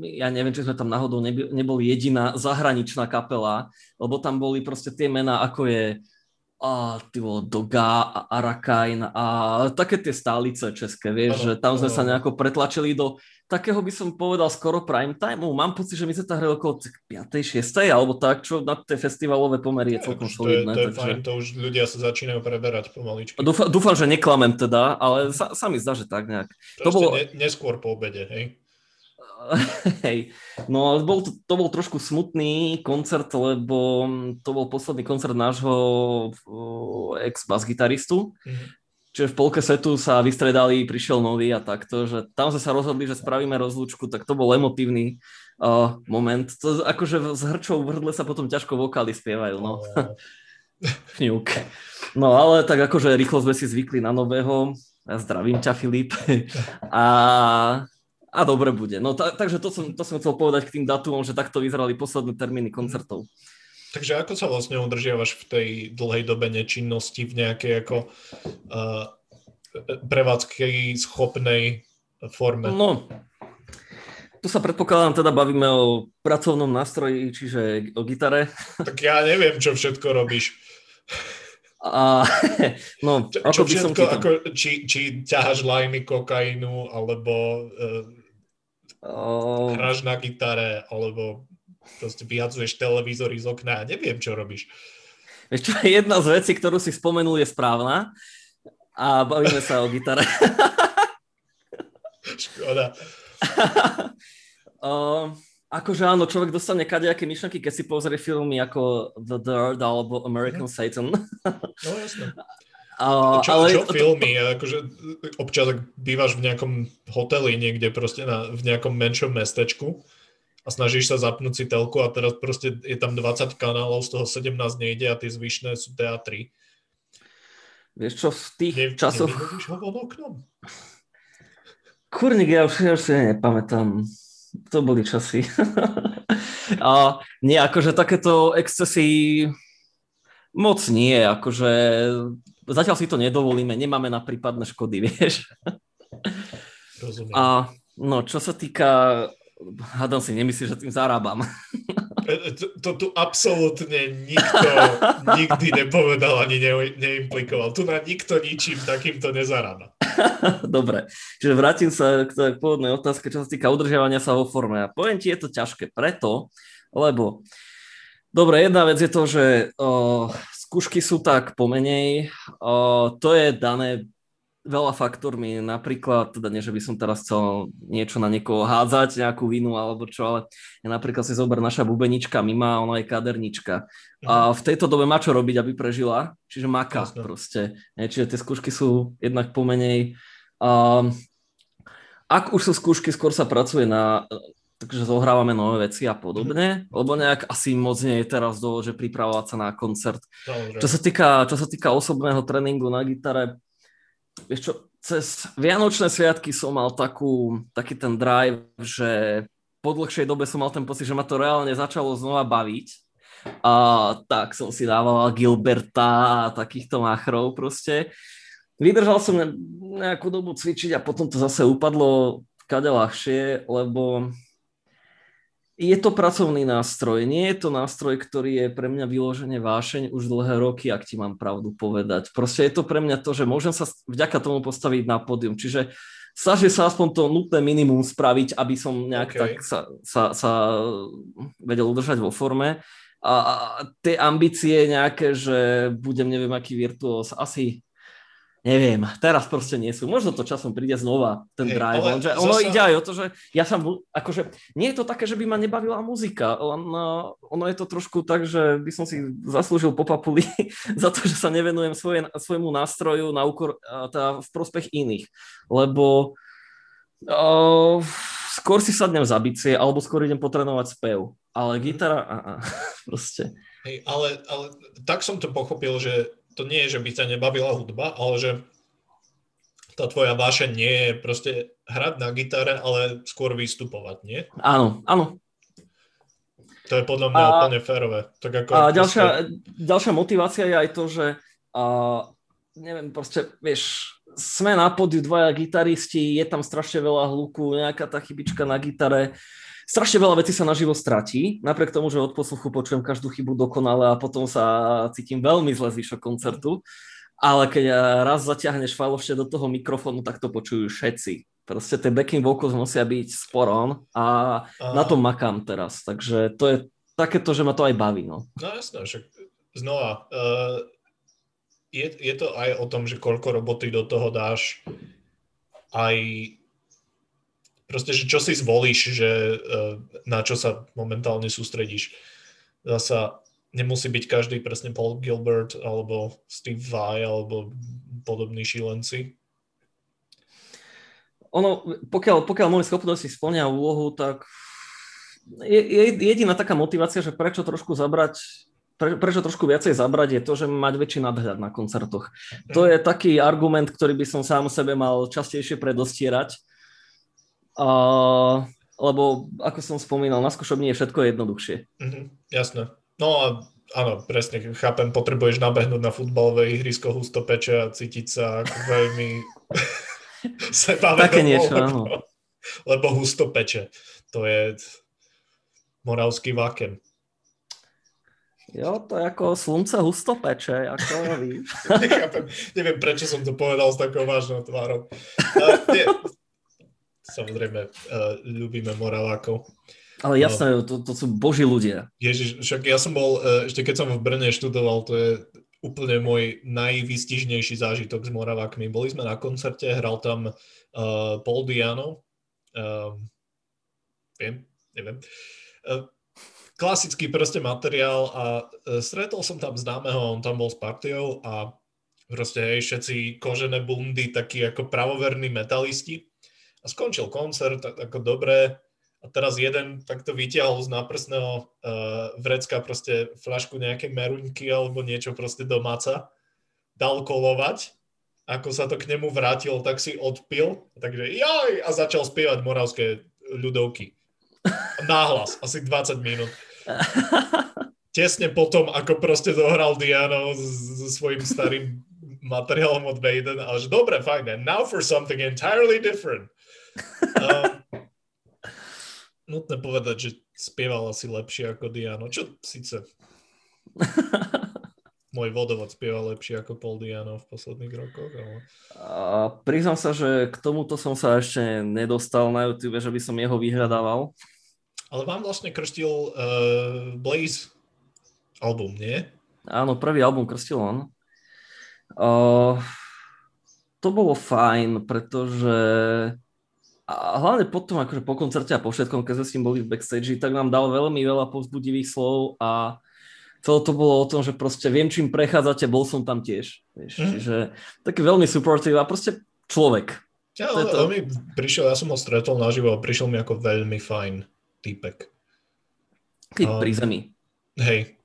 ja neviem, či sme tam náhodou neboli jediná zahraničná kapela, lebo tam boli proste tie mená, ako je a ty bolo Doga a Arakajn a také tie stálice české, vieš, ano, že tam sme ano. sa nejako pretlačili do takého by som povedal skoro prime time. Mám pocit, že my sme tam hrali okolo 5. 6. alebo tak, čo na tie festivalové pomery je celkom solidné. To je, to je takže... fajn, to už ľudia sa začínajú preberať pomaličky. Dúfam, dúfam že neklamem teda, ale sa, sa mi zdá, že tak nejak. Proste to bolo... ne, neskôr po obede, hej? Hej, no bol to, to bol trošku smutný koncert, lebo to bol posledný koncert nášho ex-bass gitaristu. Mm-hmm. Čiže v polke setu sa vystredali, prišiel nový a takto, že tam sme sa rozhodli, že spravíme rozlúčku, tak to bol emotívny uh, moment. To, akože s hrčou v hrdle sa potom ťažko vokály spievajú, no. Fňuk. no ale tak akože rýchlo sme si zvykli na nového. Ja zdravím ťa, Filip. a a dobre bude. No ta, takže to som, to som chcel povedať k tým datumom, že takto vyzerali posledné termíny koncertov. Takže ako sa vlastne udržiavaš v tej dlhej dobe nečinnosti v nejakej ako uh, prevádzkej schopnej forme? No, tu sa predpokladám, teda bavíme o pracovnom nástroji, čiže o gitare. Tak ja neviem, čo všetko robíš. A, no, čo, ako by všetko, som ako, či, či ťaháš lajmy kokainu, alebo uh, Oh. Hráš na gitare, alebo proste vyhadzuješ televízory z okna neviem, čo robíš. Vieš čo, jedna z vecí, ktorú si spomenul, je správna a bavíme sa o gitare. Škoda. uh, akože áno, človek dostane kadejaké myšlenky, keď si pozrie filmy ako The Dirt alebo American mm. Satan. no jasne. A, čo, ale... čo filmy? Akože občas bývaš v nejakom hoteli niekde proste na, v nejakom menšom mestečku a snažíš sa zapnúť si telku a teraz proste je tam 20 kanálov, z toho 17 nejde a tie zvyšné sú teatry. Vieš čo, v tých ne, časoch... ho von oknom? Kurník, ja už, ja už si nepamätám. To boli časy. a nie, akože takéto excesy moc nie, akože zatiaľ si to nedovolíme, nemáme na prípadné škody, vieš. Rozumiem. A no, čo sa týka, hádam si, nemyslíš, že tým zarábam. E, e, to, to tu absolútne nikto nikdy nepovedal ani ne, neimplikoval. Tu na nikto ničím takýmto nezarába. Dobre, čiže vrátim sa k tej pôvodnej otázke, čo sa týka udržiavania sa vo forme. A poviem ti, je to ťažké preto, lebo Dobre, jedna vec je to, že o, skúšky sú tak pomenej. O, to je dané veľa faktormi, napríklad, teda nie, že by som teraz chcel niečo na niekoho hádzať, nejakú vinu alebo čo, ale ja napríklad si zober naša bubenička Mima, ona je kadernička. A mhm. v tejto dobe má čo robiť, aby prežila, čiže maka Jasne. proste. Čiže tie skúšky sú jednak pomenej. A, ak už sú skúšky, skôr sa pracuje na takže zohrávame nové veci a podobne, lebo nejak asi moc nie je teraz do, že pripravovať sa na koncert. Čo sa, týka, čo sa týka osobného tréningu na gitare, vieš čo, cez Vianočné sviatky som mal takú, taký ten drive, že po dlhšej dobe som mal ten pocit, že ma to reálne začalo znova baviť. A tak som si dával Gilberta a takýchto machrov proste. Vydržal som nejakú dobu cvičiť a potom to zase upadlo kade ľahšie, lebo je to pracovný nástroj, nie je to nástroj, ktorý je pre mňa vyložene vášeň už dlhé roky, ak ti mám pravdu povedať. Proste je to pre mňa to, že môžem sa vďaka tomu postaviť na pódium. Čiže snažím sa aspoň to nutné minimum spraviť, aby som nejak okay. tak sa, sa, sa vedel udržať vo forme. A, a tie ambície nejaké, že budem neviem aký virtuós, asi Neviem, teraz proste nie sú. Možno to časom príde znova, ten hey, drive. Ale že ono ide aj o to, že ja sa, akože, nie je to také, že by ma nebavila muzika, len uh, ono je to trošku tak, že by som si zaslúžil po papuli za to, že sa nevenujem svoje, svojmu nástroju na úkor, teda v prospech iných. Lebo uh, skôr si sadnem za bicie, alebo skôr idem potrenovať spev. Ale gitara, a, a, proste. Hej, ale, ale tak som to pochopil, že to nie je, že by ťa nebavila hudba, ale že tá tvoja vášeň nie je proste hrať na gitare, ale skôr vystupovať, nie? Áno, áno. To je podľa mňa a, úplne férové. Tak ako a ďalšia, ďalšia motivácia je aj to, že a, neviem, proste, vieš, sme na podiu dvaja gitaristi, je tam strašne veľa hluku, nejaká tá chybička na gitare, strašne veľa vecí sa naživo stratí, napriek tomu, že od posluchu počujem každú chybu dokonale a potom sa cítim veľmi zle z koncertu, ale keď raz zaťahneš falošte do toho mikrofónu, tak to počujú všetci. Proste tie backing vocals musia byť sporon a, a na tom makám teraz, takže to je takéto, že ma to aj baví. No, no jasné, však znova, uh, je, je to aj o tom, že koľko roboty do toho dáš aj proste, že čo si zvolíš, že eh, na čo sa momentálne sústredíš. Zasa nemusí byť každý presne Paul Gilbert alebo Steve Vai alebo podobní šílenci. Ono, pokiaľ, pokiaľ moje schopnosti splňa úlohu, tak je, je jediná taká motivácia, že prečo trošku zabrať pre, prečo trošku viacej zabrať je to, že mať väčší nadhľad na koncertoch. To je taký argument, ktorý by som sám sebe mal častejšie predostierať, Uh, lebo ako som spomínal, na skúšobni je všetko jednoduchšie. Mm-hmm, jasné. No a áno, presne, chápem, potrebuješ nabehnúť na futbalové ihrisko husto peče a cítiť sa ako veľmi sebavedomo. Také niečo, áno. Lebo husto peče. To je moravský vákem. Jo, to je ako slunce husto peče, ako víš. Nechápem, neviem, prečo som to povedal s takou vážnou tvárou. Uh, nie, samozrejme uh, ľúbime Moravákov. Ale jasné, uh, to, to sú boží ľudia. Ježiš, však ja som bol, uh, ešte keď som v Brne študoval, to je úplne môj najvystižnejší zážitok s Moravákmi. Boli sme na koncerte, hral tam uh, Paul Diano. Uh, viem, neviem. Uh, klasický proste materiál a stretol som tam známeho, on tam bol s partiou a proste hej, všetci kožené bundy, takí ako pravoverní metalisti a skončil koncert, ako dobre. A teraz jeden takto vyťahol z náprsného uh, vrecka proste flašku nejaké meruňky alebo niečo proste domáca. Dal kolovať. Ako sa to k nemu vrátilo, tak si odpil. Takže jaj! A začal spievať moravské ľudovky. Náhlas, asi 20 minút. Tesne potom, ako proste dohral Diano so svojím starým materiálom od ale že dobre, fajn, and now for something entirely different. Uh, nutné povedať, že spieval asi lepšie ako Diano, čo síce môj vodovod spieval lepšie ako Paul Diano v posledných rokoch. Ale... A priznám sa, že k tomuto som sa ešte nedostal na YouTube, že by som jeho vyhľadával. Ale vám vlastne krstil uh, Blaze album, nie? Áno, prvý album krstil on. Uh, to bolo fajn, pretože a hlavne potom, akože po koncerte a po všetkom, keď sme s ním boli v backstage, tak nám dal veľmi veľa povzbudivých slov a celé to bolo o tom, že proste viem, čím prechádzate, bol som tam tiež. Vieš, mm. Čiže taký veľmi supportive a proste človek. Ja, ale to... mi prišiel, ja som ho stretol naživo a prišiel mi ako veľmi fajn týpek. Keď um, pri zemi. Hej,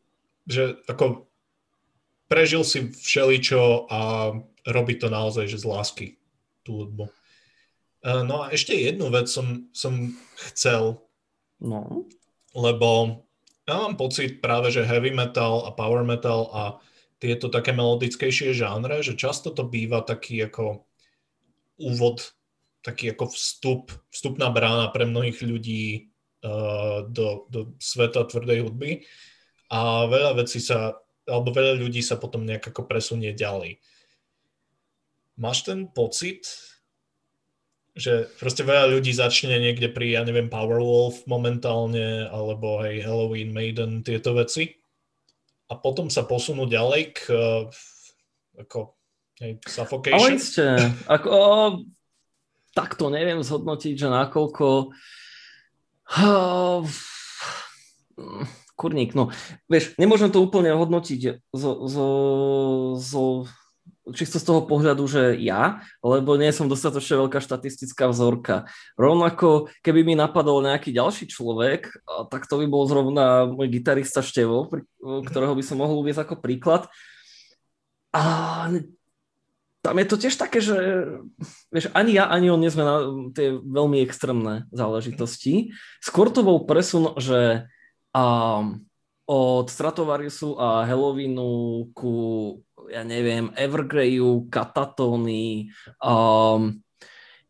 že ako prežil si všeličo a robí to naozaj, že z lásky tú hudbu. Eh, no a ešte jednu vec som, som chcel, no. lebo ja mám pocit práve, že heavy metal a power metal a tieto také melodickejšie žánre, že často to býva taký ako úvod, taký ako vstup, vstupná brána pre mnohých ľudí uh, do, do sveta tvrdej hudby a veľa vecí sa, alebo veľa ľudí sa potom nejak ako presunie ďalej. Máš ten pocit, že proste veľa ľudí začne niekde pri, ja neviem, Powerwolf momentálne, alebo hej, Halloween Maiden, tieto veci. A potom sa posunú ďalej k ako Hej, Ale suffocation. iste, ako, o, takto neviem zhodnotiť, že nakoľko oh, kurník, no vieš, nemôžem to úplne hodnotiť zo, zo, zo, čisto z toho pohľadu, že ja, lebo nie som dostatočne veľká štatistická vzorka. Rovnako, keby mi napadol nejaký ďalší človek, tak to by bol zrovna môj gitarista Števo, ktorého by som mohol uvieť ako príklad. A tam je to tiež také, že vieš, ani ja, ani on nie sme na tie veľmi extrémne záležitosti. Skôr to bol presun, že um, od Stratovariusu a Halloweenu ku, ja neviem, Evergreyu, Katatóny, um,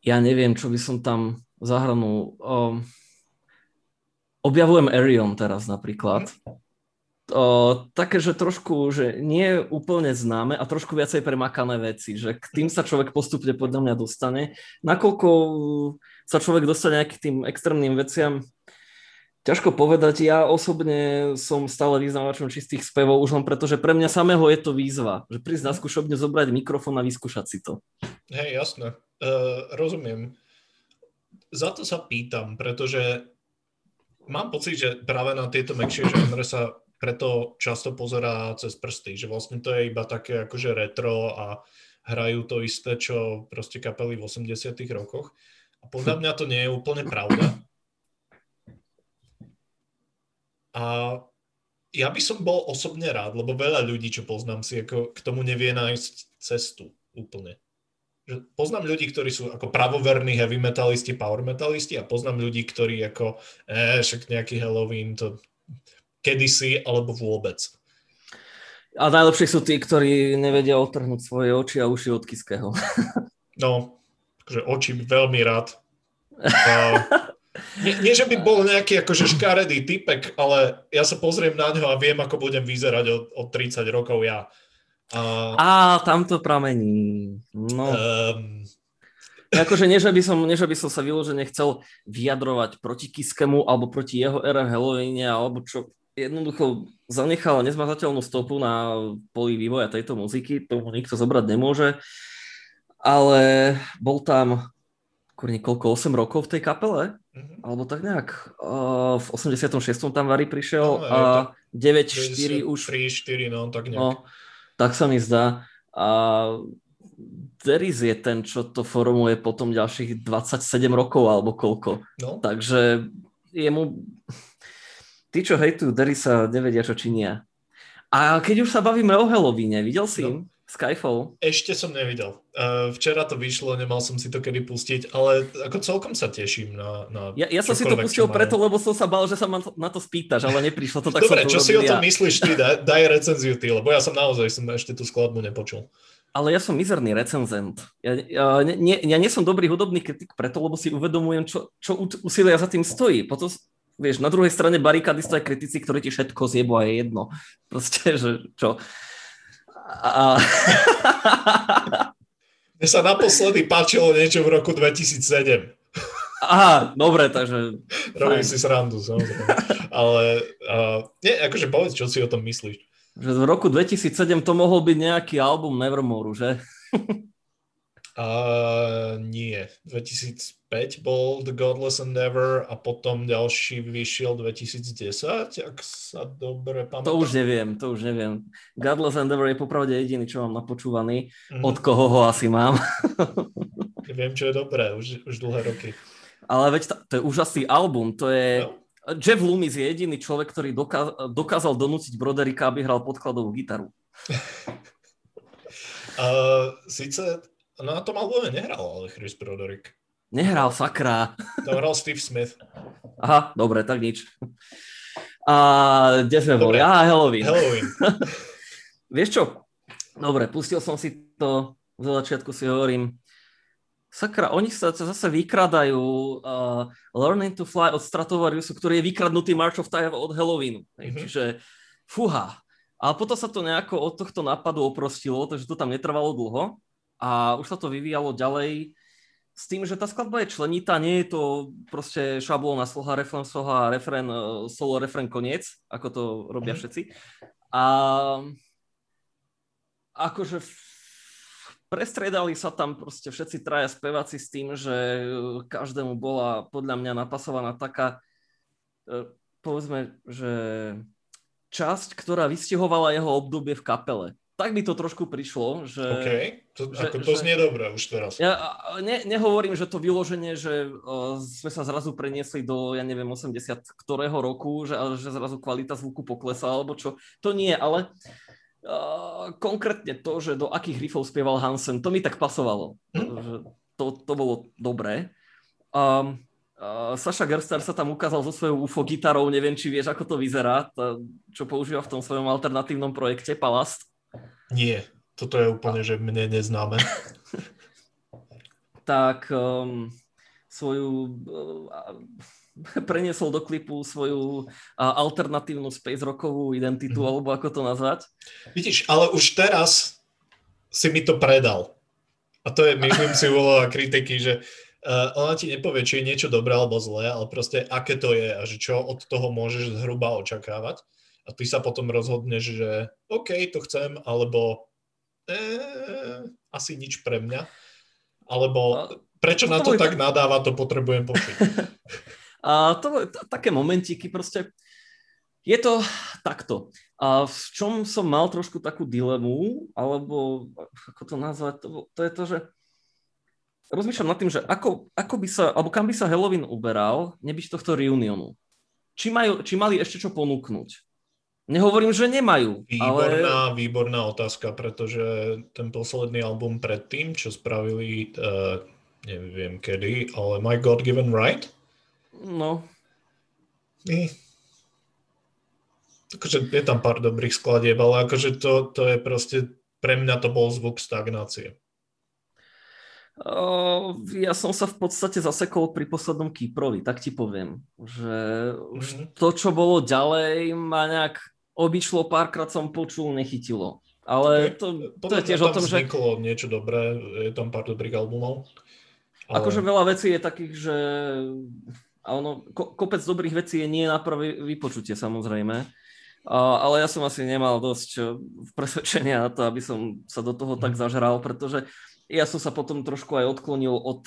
ja neviem, čo by som tam zahrnul. Um, objavujem Arion teraz napríklad. O, také, že trošku, že nie je úplne známe a trošku viacej premakané veci, že k tým sa človek postupne podľa mňa dostane. Nakoľko sa človek dostane k tým extrémnym veciam, ťažko povedať. Ja osobne som stále vyznávačom čistých spevov, už len preto, že pre mňa samého je to výzva, že prísť na skúšobne, zobrať mikrofón a vyskúšať si to. Hej, jasné. Uh, rozumiem. Za to sa pýtam, pretože mám pocit, že práve na tieto mekšie žánre sa preto často pozerá cez prsty, že vlastne to je iba také akože retro a hrajú to isté, čo proste kapely v 80 rokoch. A podľa mňa to nie je úplne pravda. A ja by som bol osobne rád, lebo veľa ľudí, čo poznám si, ako k tomu nevie nájsť cestu úplne. Že poznám ľudí, ktorí sú ako pravoverní heavy metalisti, power metalisti a poznám ľudí, ktorí ako, eh, však nejaký Halloween, to kedysi alebo vôbec. A najlepšie sú tí, ktorí nevedia otrhnúť svoje oči a uši od Kiského. No, akože oči veľmi rád. nie, nie, že by bol nejaký akože škaredý typek, ale ja sa pozriem na ňo a viem, ako budem vyzerať od, od 30 rokov ja. Uh, A tam to pramení. No. um, Akože nie, že by som, nie, že by som sa vyložene chcel vyjadrovať proti Kiskemu alebo proti jeho ére Halloweene alebo čo jednoducho zanechal nezmazateľnú stopu na poli vývoja tejto muziky, tomu nikto zobrať nemôže, ale bol tam kurne, koľko, 8 rokov v tej kapele? mhm. Alebo tak nejak. Uh, v 86. tam Vary prišiel No, a 9-4 už 3, 4, no tak nejak. No, tak sa mi zdá. A Deris je ten, čo to formuje potom ďalších 27 rokov alebo koľko. No, Takže jemu... Tí, čo hejtujú Derisa, nevedia, čo činia. A keď už sa bavíme o Halloweene, videl si No. Skyfall? ešte som nevidel. Uh, včera to vyšlo, nemal som si to kedy pustiť, ale ako celkom sa teším na, na Ja, ja som si to pustil preto, lebo som sa bal, že sa ma to- na to spýtaš, ale neprišlo to, tak Dobre, čo si o urobil tom ja. myslíš ty? Daj, daj recenziu ty, lebo ja som naozaj som ešte tú skladbu nepočul. Ale ja som mizerný recenzent. Ja, ja, nie, ja nie som dobrý hudobný kritik preto, lebo si uvedomujem, čo, čo úsilia za tým stojí. Potom, vieš, na druhej strane barikády stojí kritici, ktorí ti všetko zjebu a je jedno. Proste, že čo. A, Mne sa naposledy páčilo niečo v roku 2007. aha, dobre, takže... Robím si srandu, samozrejme. Ale uh, nie, akože povedz, čo si o tom myslíš. Že v roku 2007 to mohol byť nejaký album Nevermore, že? Uh, nie. 2005 bol The Godless Endeavor a potom ďalší vyšiel 2010, ak sa dobre pamätám. To už neviem, to už neviem. Godless Endeavor je popravde jediný, čo mám napočúvaný. Mhm. Od koho ho asi mám. Viem, čo je dobré, už, už dlhé roky. Ale veď ta, to je úžasný album, to je... No. Jeff Loomis je jediný človek, ktorý doká- dokázal donútiť Broderika, aby hral podkladovú gitaru. Uh, Sice na tom albume nehral, ale Chris Broderick. Nehral, sakra. Tam hral Steve Smith. Aha, dobre, tak nič. A kde sme boli? Á, Halloween. Halloween. Vieš čo? Dobre, pustil som si to, zo začiatku si hovorím, sakra, oni sa zase vykradajú uh, Learning to Fly od Stratovariusu, ktorý je vykradnutý March of Time od Halloweenu. Mm-hmm. Mhm. Čiže fúha. A potom sa to nejako od tohto nápadu oprostilo, takže to tam netrvalo dlho a už sa to vyvíjalo ďalej s tým, že tá skladba je členitá, nie je to proste šablóna sloha, refren, sloha, refren, uh, solo, refren, koniec, ako to robia Mhm. všetci. A akože prestriedali sa tam proste všetci traja speváci s tým, že každému bola podľa mňa napasovaná taká, e, povedzme, že časť, ktorá vystihovala jeho obdobie v kapele tak mi to trošku prišlo, že... OK, to, že, ako to že, znie dobré už teraz. Ja ne, nehovorím, že to vyloženie, že uh, sme sa zrazu preniesli do, ja neviem, 80 ktorého roku, že, že zrazu kvalita zvuku poklesá, alebo čo. To nie, ale uh, konkrétne to, že do akých riffov spieval Hansen, to mi tak pasovalo. Hm? To, to bolo dobré. Um, uh, Saša Gerster sa tam ukázal so svojou UFO gitarou, neviem, či vieš, ako to vyzerá, to, čo používa v tom svojom alternatívnom projekte Palast. Nie, toto je úplne, že mne neznáme. tak um, svoju uh, preniesol do klipu svoju uh, alternatívnu space rockovú identitu, mm. alebo ako to nazvať. Vidíš, ale už teraz si mi to predal. A to je, myslím si, úloha kritiky, že uh, ona ti nepovie, či je niečo dobré alebo zlé, ale proste aké to je a že čo od toho môžeš zhruba očakávať a ty sa potom rozhodneš, že OK, to chcem, alebo e, asi nič pre mňa, alebo prečo na to tak nadáva, to potrebujem počuť. A to, to také momentiky proste, je to takto. A v čom som mal trošku takú dilemu, alebo ako to nazvať, to, to je to, že rozmýšľam nad tým, že ako, ako by sa, alebo kam by sa Halloween uberal, nebyť tohto reunionu. Či, majú, či mali ešte čo ponúknuť. Nehovorím, že nemajú. Výborná, ale... výborná otázka, pretože ten posledný album predtým, čo spravili, uh, neviem kedy, ale My God Given Right? No. I... Takže je tam pár dobrých skladieb, ale akože to, to je proste, pre mňa to bol zvuk stagnácie. Uh, ja som sa v podstate zasekol pri poslednom Kýprovi, tak ti poviem, že mm-hmm. to, čo bolo ďalej, ma nejak obišlo, párkrát som počul, nechytilo. Ale to, to je tiež o tom, že... niečo dobré, je tam pár dobrých albumov. Ale... Akože veľa vecí je takých, že... A ono, ko, kopec dobrých vecí je nie na prvé vypočutie samozrejme. A, ale ja som asi nemal dosť eh, presvedčenia na to, aby som sa do toho tak mhm. zažral, pretože ja som sa potom trošku aj odklonil od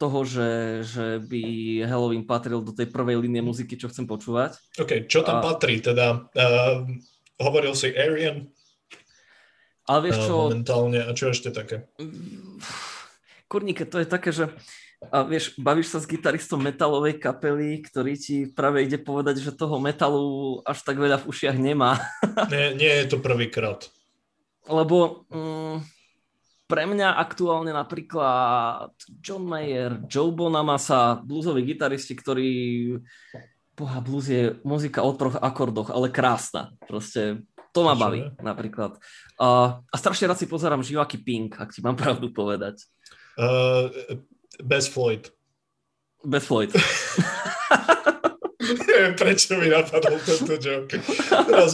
toho, že, že by Halloween patril do tej prvej línie muziky, čo chcem počúvať. OK, čo tam a... patrí? Teda uh, hovoril si Arian? Ale vieš čo... Uh, momentálne, a čo ešte také? Kurníke, to je také, že a vieš, bavíš sa s gitaristom metalovej kapely, ktorý ti práve ide povedať, že toho metalu až tak veľa v ušiach nemá. nie, nie je to prvýkrát. Lebo... Mm, pre mňa aktuálne napríklad John Mayer, Joe Bonamassa, bluesoví gitaristi, ktorí... Boha, blues je muzika o troch akordoch, ale krásna. Proste to ma baví napríklad. Uh, a strašne rád si pozerám živaky Pink, ak ti mám pravdu povedať. Uh, bez Floyd. Bez Floyd. Neviem, prečo mi napadol tento joke. Teraz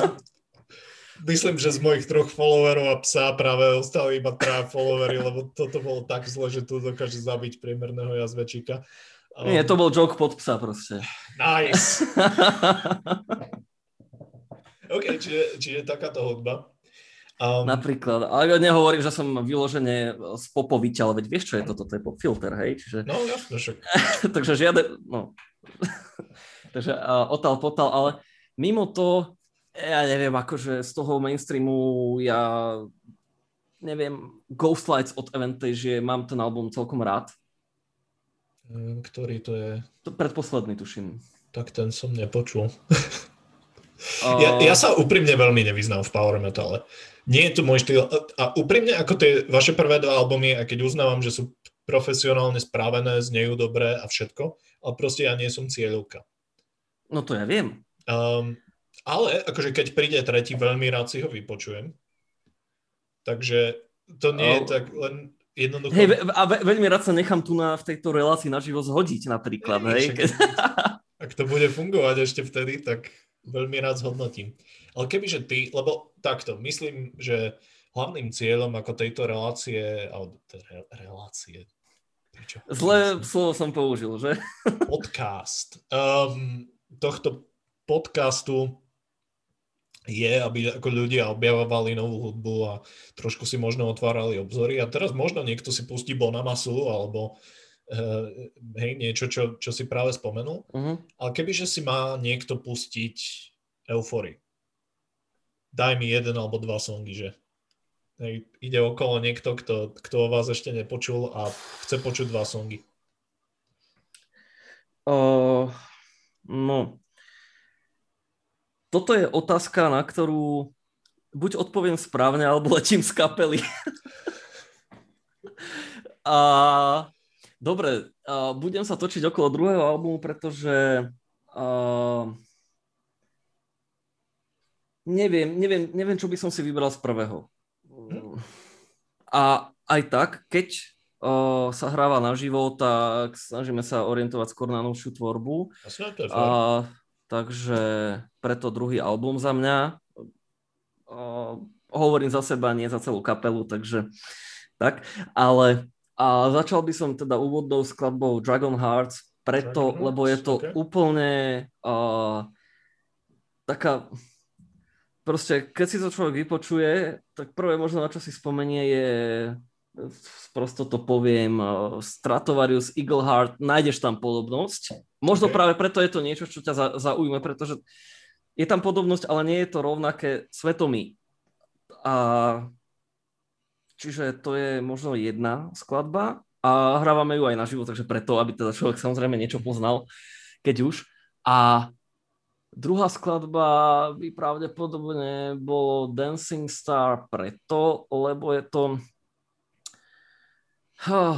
myslím, že z mojich troch followerov a psa práve ostali iba traja followery, lebo toto bolo tak zle, že tu dokáže zabiť priemerného jazvečíka. Um, Nie, to bol joke pod psa proste. Nice. OK, čiže, čiže takáto hudba. Um, Napríklad, ale ja nehovorím, že som vyložené ale veď vieš, čo je toto, to je pop filter, hej? Čiže... No, jasne, však. Takže žiadne, no. Takže uh, otal potal, ale mimo to, ja neviem, akože z toho mainstreamu ja neviem, Ghost Lights od Avantage, mám ten album celkom rád. Ktorý to je? To predposledný, tuším. Tak ten som nepočul. uh... ja, ja sa úprimne veľmi nevyznám v power metale. Nie je to môj štýl. A úprimne, ako tie vaše prvé dva albumy, a keď uznávam, že sú profesionálne spravené, znejú dobre a všetko, ale proste ja nie som cieľovka. No to ja viem. Um, ale akože keď príde tretí, veľmi rád si ho vypočujem. Takže to nie oh. je tak len jednoducho... Hej, a ve- veľmi rád sa nechám tu na, v tejto relácii na živo zhodiť napríklad. Hej, hej. Ak to bude fungovať ešte vtedy, tak veľmi rád zhodnotím. Ale kebyže ty, lebo takto, myslím, že hlavným cieľom ako tejto relácie, alebo re, relácie, Prečo? Zlé slovo som použil, že? Podcast. Um, tohto podcastu je, aby ako ľudia objavovali novú hudbu a trošku si možno otvárali obzory. A teraz možno niekto si pustí Bonamasu alebo uh, hej, niečo, čo, čo si práve spomenul. Uh-huh. Ale kebyže si má niekto pustiť Eufory, daj mi jeden alebo dva songy, že hej, ide okolo niekto, kto, kto o vás ešte nepočul a chce počuť dva songy. Uh, no, toto je otázka, na ktorú buď odpoviem správne, alebo letím z kapely. a dobre, a budem sa točiť okolo druhého albumu, pretože a, neviem, neviem, neviem, čo by som si vybral z prvého. A aj tak, keď uh, sa hráva naživo, tak snažíme sa orientovať skôr na novšiu tvorbu. A, takže preto druhý album za mňa. Hovorím za seba, nie za celú kapelu, takže tak. Ale a začal by som teda úvodnou skladbou Dragon Hearts, preto, Dragon lebo je to okay. úplne uh, taká proste, keď si to človek vypočuje, tak prvé možno na čo si spomenie je prosto to poviem, Stratovarius, Eagleheart, nájdeš tam podobnosť. Možno okay. práve preto je to niečo, čo ťa zaujme, pretože je tam podobnosť, ale nie je to rovnaké svetomí. A čiže to je možno jedna skladba a hrávame ju aj na život, takže preto, aby teda človek samozrejme niečo poznal, keď už. A druhá skladba by pravdepodobne bolo Dancing Star preto, lebo je to Oh,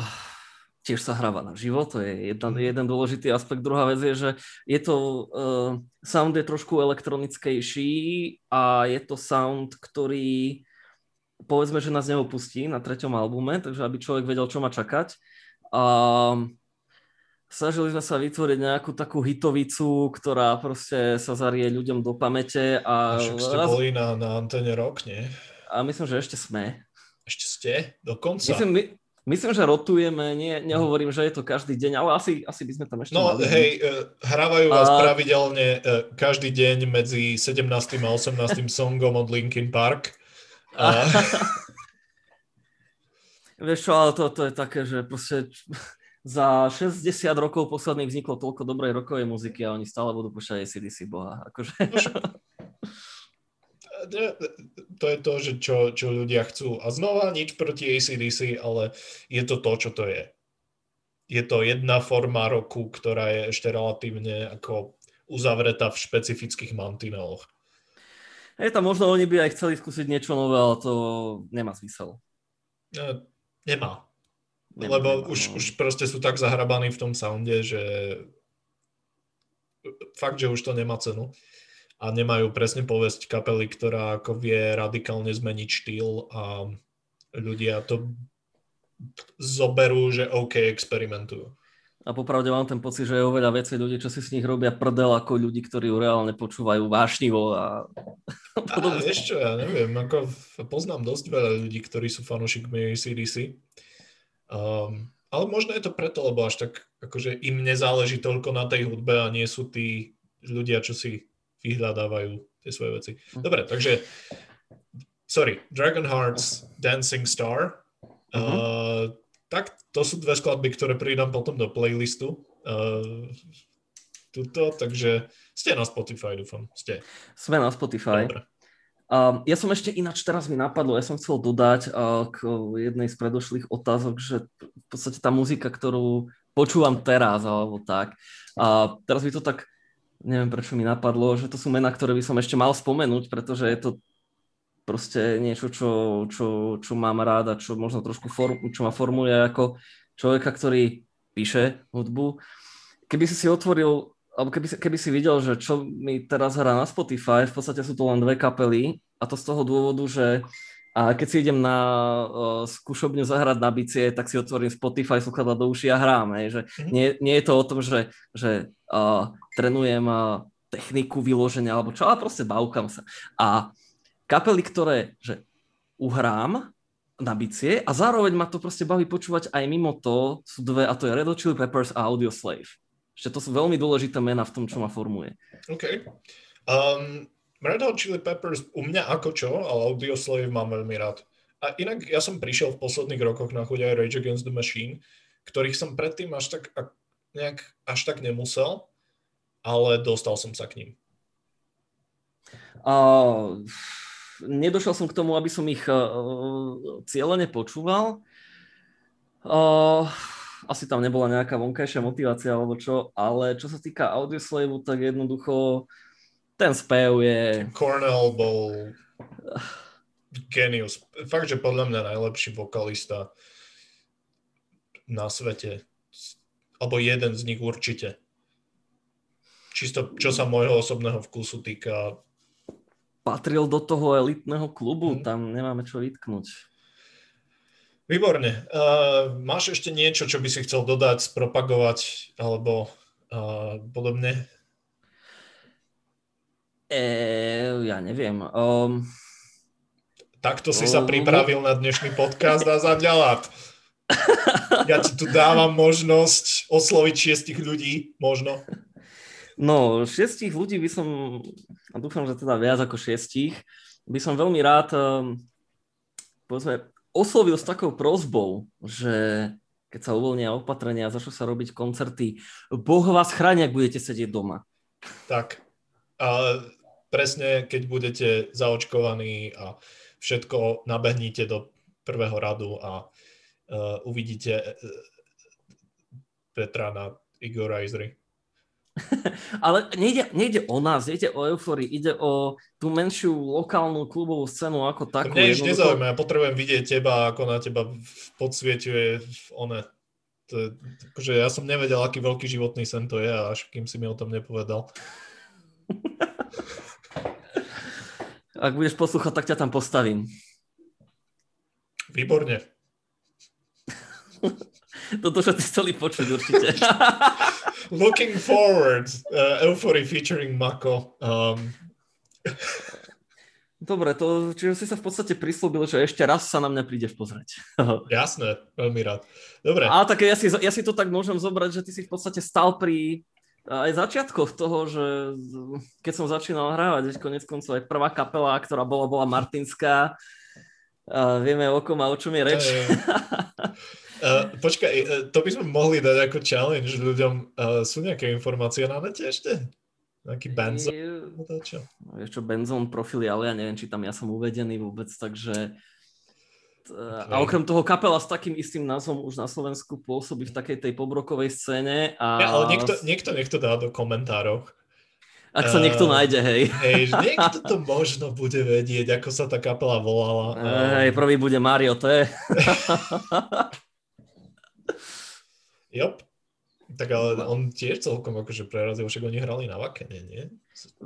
tiež sa hráva na život, to je jedna, mhm. jeden dôležitý aspekt. Druhá vec je, že je to, uh, sound je trošku elektronickejší a je to sound, ktorý povedzme, že nás neopustí na treťom albume, takže aby človek vedel, čo má čakať. A snažili sme sa vytvoriť nejakú takú hitovicu, ktorá proste sa zarie ľuďom do pamäte. A, a však ste raz... boli na, na antene rok, nie? A myslím, že ešte sme. Ešte ste? Dokonca? Myslím, my, Myslím, že rotujeme, nie, nehovorím, že je to každý deň, ale asi, asi by sme tam ešte No mali. hej, uh, hrávajú vás a... pravidelne uh, každý deň medzi 17. a 18. songom od Linkin Park. A... Vieš čo, ale to, to je také, že proste za 60 rokov posledných vzniklo toľko dobrej rokovej muziky a oni stále budú púšťať ACDC boha. Akože... to je to, že čo, čo ľudia chcú. A znova nič proti ACDC, ale je to to, čo to je. Je to jedna forma roku, ktorá je ešte relatívne ako uzavretá v špecifických mantineloch. Je tam možno oni by aj chceli skúsiť niečo nové, ale to nemá zmysel. No, nemá. nemá Lebo nemá, už, no. už proste sú tak zahrabaní v tom sounde, že fakt, že už to nemá cenu a nemajú presne povesť kapely, ktorá ako vie radikálne zmeniť štýl a ľudia to zoberú, že OK, experimentujú. A popravde mám ten pocit, že je oveľa viacej ľudí, čo si s nich robia prdel, ako ľudí, ktorí ju reálne počúvajú vášnivo a... a vieš čo, ja neviem, ako poznám dosť veľa ľudí, ktorí sú fanúšikmi CDC. Um, ale možno je to preto, lebo až tak akože im nezáleží toľko na tej hudbe a nie sú tí ľudia, čo si vyhľadávajú tie svoje veci. Hm. Dobre, takže sorry, Dragon Hearts Dancing Star. Uh-huh. Uh, tak to sú dve skladby, ktoré pridám potom do playlistu. Uh, tuto, takže ste na Spotify, dúfam. Ste. Sme na Spotify. Dobre. Um, ja som ešte ináč teraz mi napadlo, ja som chcel dodať uh, k jednej z predošlých otázok, že v podstate tá muzika, ktorú počúvam teraz, alebo tak, uh, teraz by to tak neviem prečo mi napadlo, že to sú mená, ktoré by som ešte mal spomenúť, pretože je to proste niečo, čo, čo, čo mám rád a čo možno trošku form, čo ma formuje ako človeka, ktorý píše hudbu. Keby si si otvoril, alebo keby keby si videl, že čo mi teraz hrá na Spotify, v podstate sú to len dve kapely a to z toho dôvodu, že a keď si idem na uh, skúšobňu zahrať na bicie, tak si otvorím Spotify, sluchadla do uši a hrám. Hej, že mm-hmm. nie, nie je to o tom, že, že uh, trénujem uh, techniku vyloženia alebo čo, ale proste bavkam sa. A kapely, ktoré že uhrám na bicie a zároveň ma to proste baví počúvať aj mimo to, sú dve, a to je Red Hot Chili Peppers a Audio Slave. Ešte to sú veľmi dôležité mená v tom, čo ma formuje. OK. Um, Red Hot Chili Peppers u mňa ako čo, ale Audioslave mám veľmi rád. A inak ja som prišiel v posledných rokoch na chuť aj Rage Against the Machine, ktorých som predtým až tak, nejak, až tak nemusel, ale dostal som sa k ním. Uh, nedošiel som k tomu, aby som ich uh, cieľene počúval. Uh, asi tam nebola nejaká vonkajšia motivácia alebo čo, ale čo sa týka Audioslave, tak jednoducho ten spev je... Cornell bol genius. Fakt, že podľa mňa najlepší vokalista na svete. Alebo jeden z nich určite. Čisto čo sa môjho osobného vkusu týka. Patril do toho elitného klubu, hmm. tam nemáme čo vytknúť. Výborne. Uh, máš ešte niečo, čo by si chcel dodať, spropagovať alebo uh, podobne? E, ja neviem. Um, Takto si sa pripravil na dnešný podcast a zaďalát. Ja ti tu dávam možnosť osloviť šiestich ľudí, možno. No, šiestich ľudí by som, a dúfam, že teda viac ako šiestich, by som veľmi rád, um, povedzme, oslovil s takou prozbou, že keď sa uvoľnia opatrenia a začnú sa robiť koncerty, Boh vás chráni, ak budete sedieť doma. Tak. A presne, keď budete zaočkovaní a všetko nabehníte do prvého radu a uh, uvidíte uh, Petra na Igorizery. Ale nejde, nejde o nás, nejde o eufórii, ide o tú menšiu lokálnu klubovú scénu ako takú. Mne ešte nezaujíma, ja potrebujem vidieť teba, ako na teba podsvieťuje one. To je, akože ja som nevedel, aký veľký životný sen to je, až kým si mi o tom nepovedal. Ak budeš poslúchať, tak ťa tam postavím. Výborne. Toto všetci chceli počuť určite. Looking forward. Uh, Euphory featuring Mako. Um. Dobre, to, čiže si sa v podstate prislúbil, že ešte raz sa na mňa prídeš pozrieť. Jasné, veľmi rád. Dobre. A tak ja si, ja si to tak môžem zobrať, že ty si v podstate stal pri aj začiatkoch toho, že keď som začínal hrávať, konec koncov aj prvá kapela, ktorá bola, bola Martinská, a vieme o kom a o čom je reč. Uh, počkaj, uh, to by sme mohli dať ako challenge ľuďom. Uh, sú nejaké informácie na nete ešte? Nejaký Benzon? Vieš čo, Benzon profily, ale ja neviem, či tam ja som uvedený vôbec, takže. A okrem toho kapela s takým istým názvom už na Slovensku pôsobí v takej tej pobrokovej scéne. A... Ja, ale niekto, niekto, niekto dá do komentárov. Ak sa niekto uh, nájde, hej. Hej, niekto to možno bude vedieť, ako sa tá kapela volala. Hej, prvý bude Mario T. Jop. Tak ale on tiež celkom akože prerazil, však oni hrali na Vakene, nie?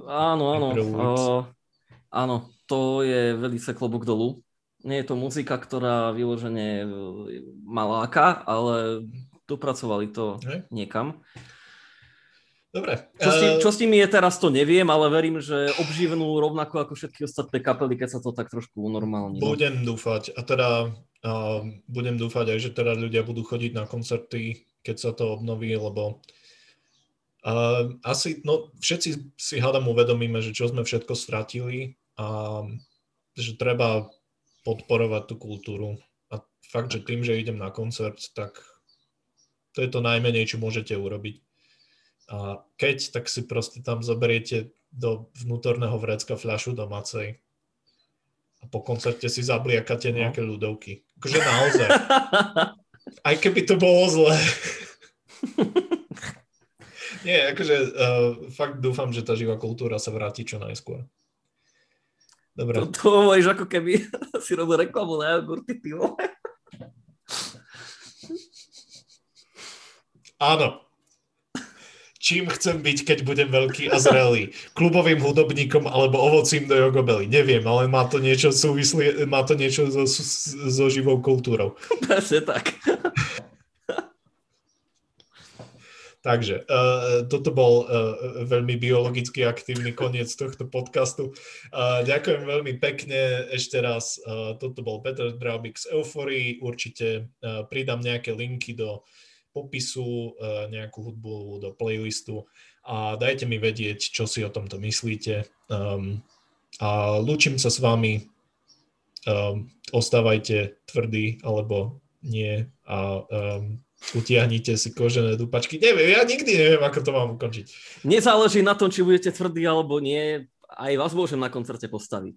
Áno, áno. Uh, áno, to je veľmi klobúk dolu nie je to muzika, ktorá vyložene e, maláka, ale dopracovali to Hej. niekam. Dobre. Čo s, tým, e, čo s tým je teraz, to neviem, ale verím, že obživnú rovnako ako všetky ostatné kapely, keď sa to tak trošku unormálni. No. Budem dúfať. A teda uh, budem dúfať aj, že teda ľudia budú chodiť na koncerty, keď sa to obnoví, lebo uh, asi, no všetci si hádam uvedomíme, že čo sme všetko stratili a že treba podporovať tú kultúru. A fakt, že tým, že idem na koncert, tak to je to najmenej, čo môžete urobiť. A keď, tak si proste tam zoberiete do vnútorného vrecka fľašu domácej a po koncerte si zabliakate no. nejaké ľudovky. Akože naozaj. Aj keby to bolo zlé. Nie, akože uh, fakt dúfam, že tá živá kultúra sa vráti čo najskôr. Dobre. To, to hovoríš ako keby si robil reklamu na jogurty, ty Áno. Čím chcem byť, keď budem veľký a zrelý? Klubovým hudobníkom alebo ovocím do jogobely? Neviem, ale má to niečo súvislé, má to niečo so, so živou kultúrou. Presne tak. Takže uh, toto bol uh, veľmi biologicky aktívny koniec tohto podcastu. Uh, ďakujem veľmi pekne ešte raz. Uh, toto bol Peter Draubik z Euphorii. Určite uh, pridám nejaké linky do popisu, uh, nejakú hudbu do playlistu a dajte mi vedieť, čo si o tomto myslíte. Um, a lúčim sa s vami. Um, ostávajte tvrdí alebo nie a um, utiahnite si kožené dupačky. Neviem, ja nikdy neviem, ako to mám ukončiť. Nezáleží na tom, či budete tvrdí alebo nie. Aj vás môžem na koncerte postaviť.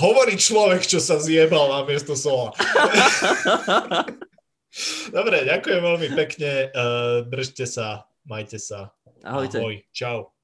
Hovorí človek, čo sa zjebal na miesto sola. Dobre, ďakujem veľmi pekne. Uh, držte sa, majte sa. Ahojte. Ahoj, čau.